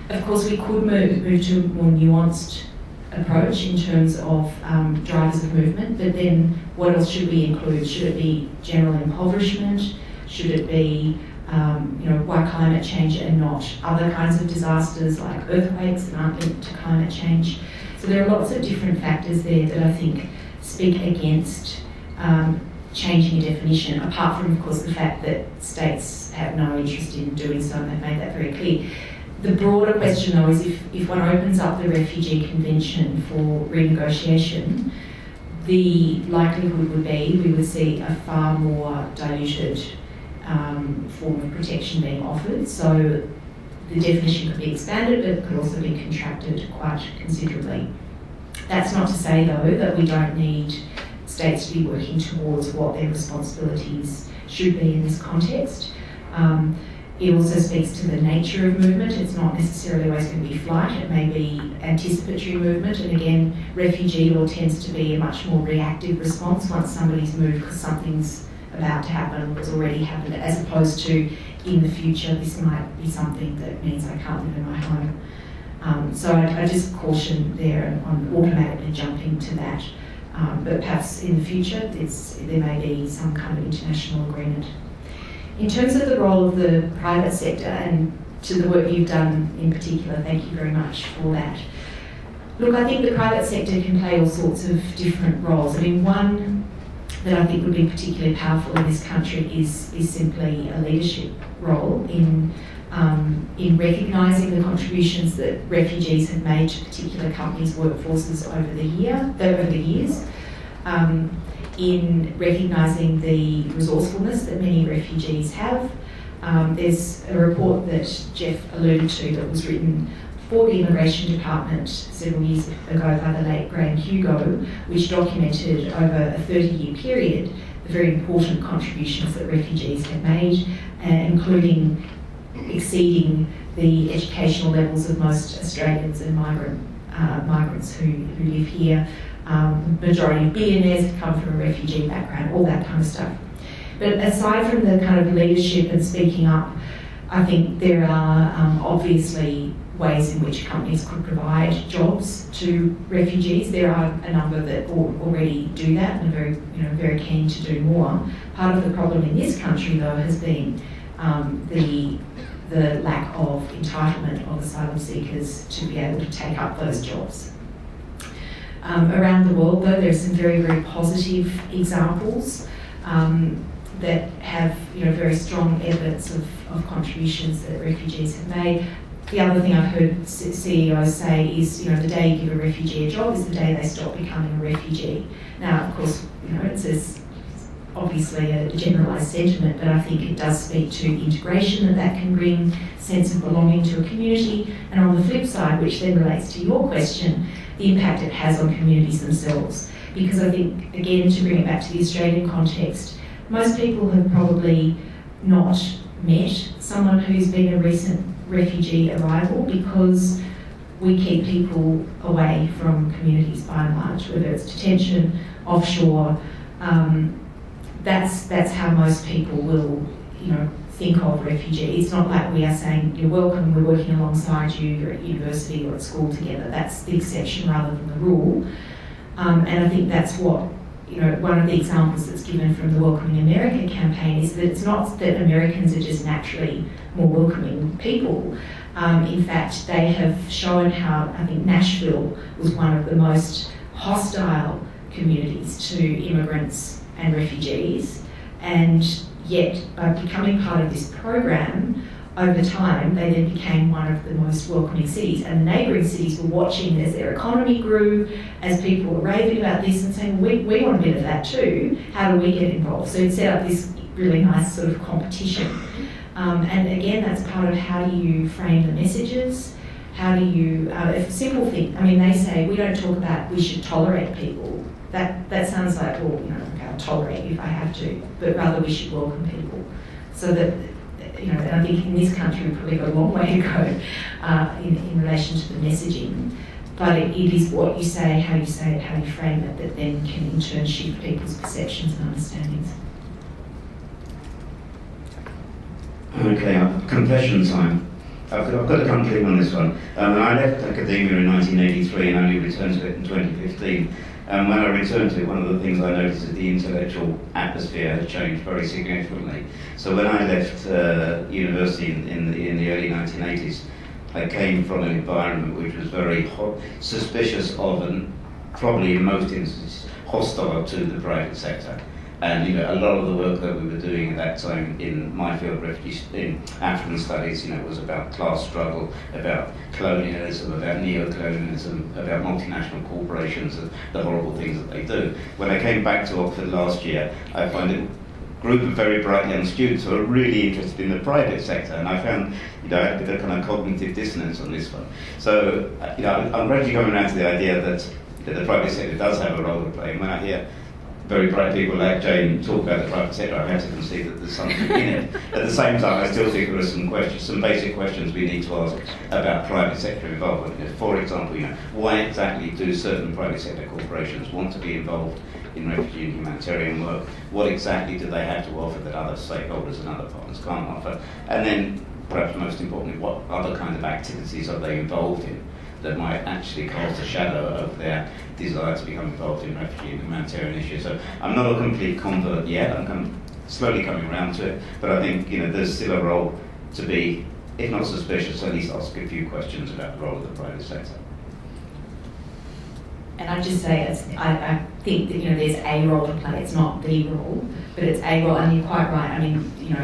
Of course, we could move, move to a more nuanced approach in terms of um, drivers of movement, but then what else should we include? Should it be general impoverishment? Should it be um, you know, why climate change and not other kinds of disasters like earthquakes that aren't linked to climate change? So there are lots of different factors there that I think speak against um, changing a definition, apart from, of course, the fact that states have no interest in doing so, and they've made that very clear. The broader question, though, is if, if one opens up the Refugee Convention for renegotiation, the likelihood would be we would see a far more diluted um, form of protection being offered. So the definition could be expanded, but it could also be contracted quite considerably. That's not to say, though, that we don't need states to be working towards what their responsibilities should be in this context. Um, it also speaks to the nature of movement. It's not necessarily always going to be flight, it may be anticipatory movement. And again, refugee law tends to be a much more reactive response once somebody's moved because something's about to happen or has already happened, as opposed to in the future, this might be something that means I can't live in my home. Um, so I, I, just caution there on automatically jumping to that. Um, but perhaps in the future, there may be some kind of international agreement. In terms of the role of the private sector and to the work you've done in particular, thank you very much for that. Look, I think the private sector can play all sorts of different roles. I mean, one that I think would be particularly powerful in this country is, is simply a leadership role in um, in recognising the contributions that refugees have made to particular companies' workforces over the year, over the years, um, in recognising the resourcefulness that many refugees have. Um, there's a report that Jeff alluded to that was written for the Immigration Department several years ago by the late Graeme Hugo, which documented over a 30 year period the very important contributions that refugees have made, uh, including exceeding the educational levels of most Australians and migrant, uh, migrants who, who live here. Um, majority of billionaires have come from a refugee background, all that kind of stuff. But aside from the kind of leadership and speaking up, I think there are um, obviously ways in which companies could provide jobs to refugees. There are a number that already do that and are very, you know, very keen to do more. Part of the problem in this country, though, has been um, the the lack of entitlement of asylum seekers to be able to take up those jobs. Um, around the world, though, there are some very, very positive examples um, that have you know, very strong evidence of, of contributions that refugees have made. The other thing I've heard CEOs say is, you know, the day you give a refugee a job is the day they stop becoming a refugee. Now, of course, you know, it's as obviously a generalised sentiment, but I think it does speak to integration that that can bring, sense of belonging to a community, and on the flip side, which then relates to your question, the impact it has on communities themselves. Because I think, again, to bring it back to the Australian context, most people have probably not met someone who's been a recent refugee arrival because we keep people away from communities by and large, whether it's detention, offshore, um, that's that's how most people will, you know, think of refugee. It's not like we are saying you're welcome, we're working alongside you, you're at university or at school together. That's the exception rather than the rule. Um, and I think that's what you know, one of the examples that's given from the Welcoming America campaign is that it's not that Americans are just naturally more welcoming people. Um, in fact, they have shown how I think Nashville was one of the most hostile communities to immigrants and refugees. And Yet, by becoming part of this program, over time, they then became one of the most welcoming cities. And the neighbouring cities were watching as their economy grew, as people were raving about this and saying, we, we want a bit of that too. How do we get involved? So it set up this really nice sort of competition. Um, and again, that's part of how do you frame the messages? How do you, uh, a simple thing, I mean, they say we don't talk about we should tolerate people. That, that sounds like, well, you know, tolerate if I have to, but rather we should welcome people. So that you know, I think in this country we've probably got a long way to go uh, in, in relation to the messaging. But it, it is what you say, how you say it, how you frame it, that then can in turn shift people's perceptions and understandings. Okay, uh, confession time. I've got, I've got a complete on this one. Um, I left academia in 1983 and only returned to it in 2015. And when I returned to it, one of the things I noticed is the intellectual atmosphere had changed very significantly. So when I left uh, university in, in, the, in the early 1980s, I came from an environment which was very ho- suspicious of and probably in most instances hostile to the private sector. And you know, a lot of the work that we were doing at that time in my field, of refugee in African studies, you know, was about class struggle, about colonialism, about neo-colonialism, about multinational corporations and the horrible things that they do. When I came back to Oxford last year, I found a group of very bright young students who are really interested in the private sector, and I found, you know, a bit of kind of cognitive dissonance on this one. So, uh, you know, I'm gradually coming around to the idea that, that the private sector does have a role to play. And when I hear very bright people like Jane talk about the private sector, I have to concede that there's something in it. <laughs> At the same time, I still think there are some questions, some basic questions we need to ask about private sector involvement. For example, you know, why exactly do certain private sector corporations want to be involved in refugee and humanitarian work? What exactly do they have to offer that other stakeholders and other partners can't offer? And then, perhaps most importantly, what other kind of activities are they involved in? That might actually cast a shadow of their desire to become involved in refugee and humanitarian issues. So I'm not a complete convert yet. I'm kind of slowly coming around to it, but I think you know there's still a role to be, if not suspicious, at least ask a few questions about the role of the private sector. And I just say, it's, I, I think that you know there's a role to play. It's not the role, but it's a role, and you're quite right. I mean, you know,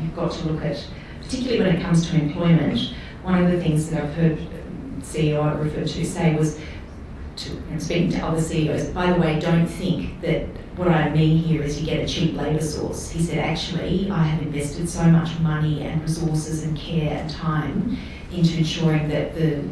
you've got to look at, particularly when it comes to employment. One of the things that I've heard CEO I referred to say was to know, speaking to other CEOs, by the way, don't think that what I mean here is you get a cheap labour source. He said, actually, I have invested so much money and resources and care and time into ensuring that the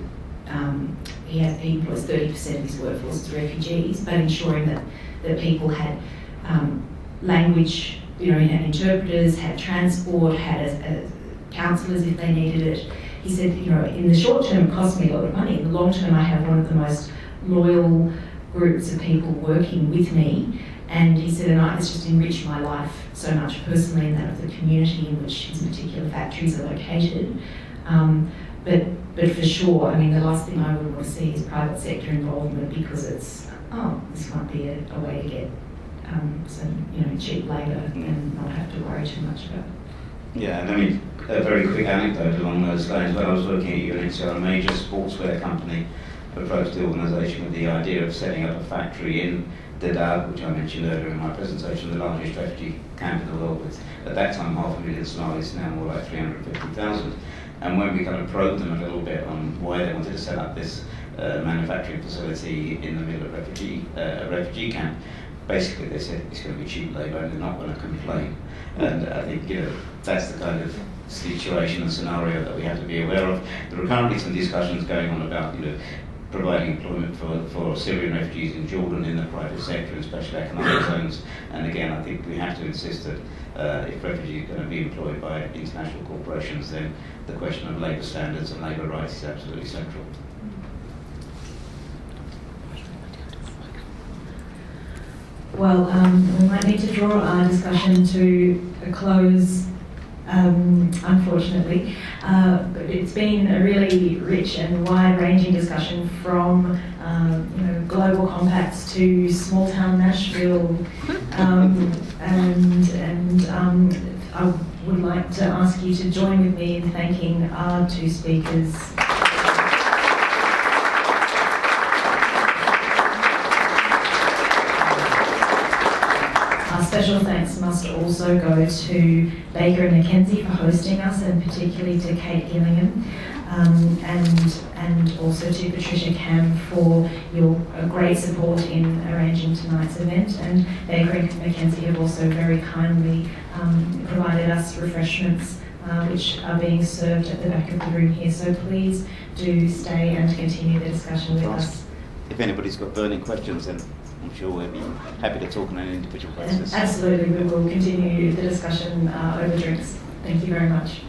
um, he, has, he employs 30% of his workforce as refugees, but ensuring that, that people had um, language, you know, had interpreters, had transport, had a, a counsellors if they needed it he said, you know, in the short term it costs me a lot of money. In the long term I have one of the most loyal groups of people working with me. And he said, and I, it's just enriched my life so much personally and that of the community in which his particular factories are located. Um, but, but for sure, I mean, the last thing I would want to see is private sector involvement because it's, oh, this might be a, a way to get um, some, you know, cheap labour and not have to worry too much about yeah, and I mean, a very quick anecdote along those lines. When I was working at UNHCR, a major sportswear company approached the organisation with the idea of setting up a factory in Dadaab, which I mentioned earlier in my presentation, the largest refugee camp in the world with, at that time, half a million Somalis, now more like 350,000. And when we kind of probed them a little bit on why they wanted to set up this uh, manufacturing facility in the middle of refugee, uh, a refugee camp, basically they said it's going to be cheap labour and they're not going to complain. And I think you know that's the kind of situation and scenario that we have to be aware of. There are currently some discussions going on about you know providing employment for, for Syrian refugees in Jordan in the private sector in special economic <coughs> zones. And again, I think we have to insist that uh, if refugees are going to be employed by international corporations, then the question of labour standards and labour rights is absolutely central. Well, um, we might need to draw our discussion to a close, um, unfortunately. Uh, it's been a really rich and wide-ranging discussion from um, you know, global compacts to small-town Nashville, um, and and um, I would like to ask you to join with me in thanking our two speakers. special thanks must also go to Baker and McKenzie for hosting us, and particularly to Kate Gillingham, um, and and also to Patricia Cam for your uh, great support in arranging tonight's event. And Baker and McKenzie have also very kindly um, provided us refreshments. Uh, which are being served at the back of the room here. So please do stay and continue the discussion with us. If anybody's got burning questions, then I'm sure we'll be happy to talk on an individual And basis. absolutely, we will continue the discussion uh, over drinks. Thank you very much.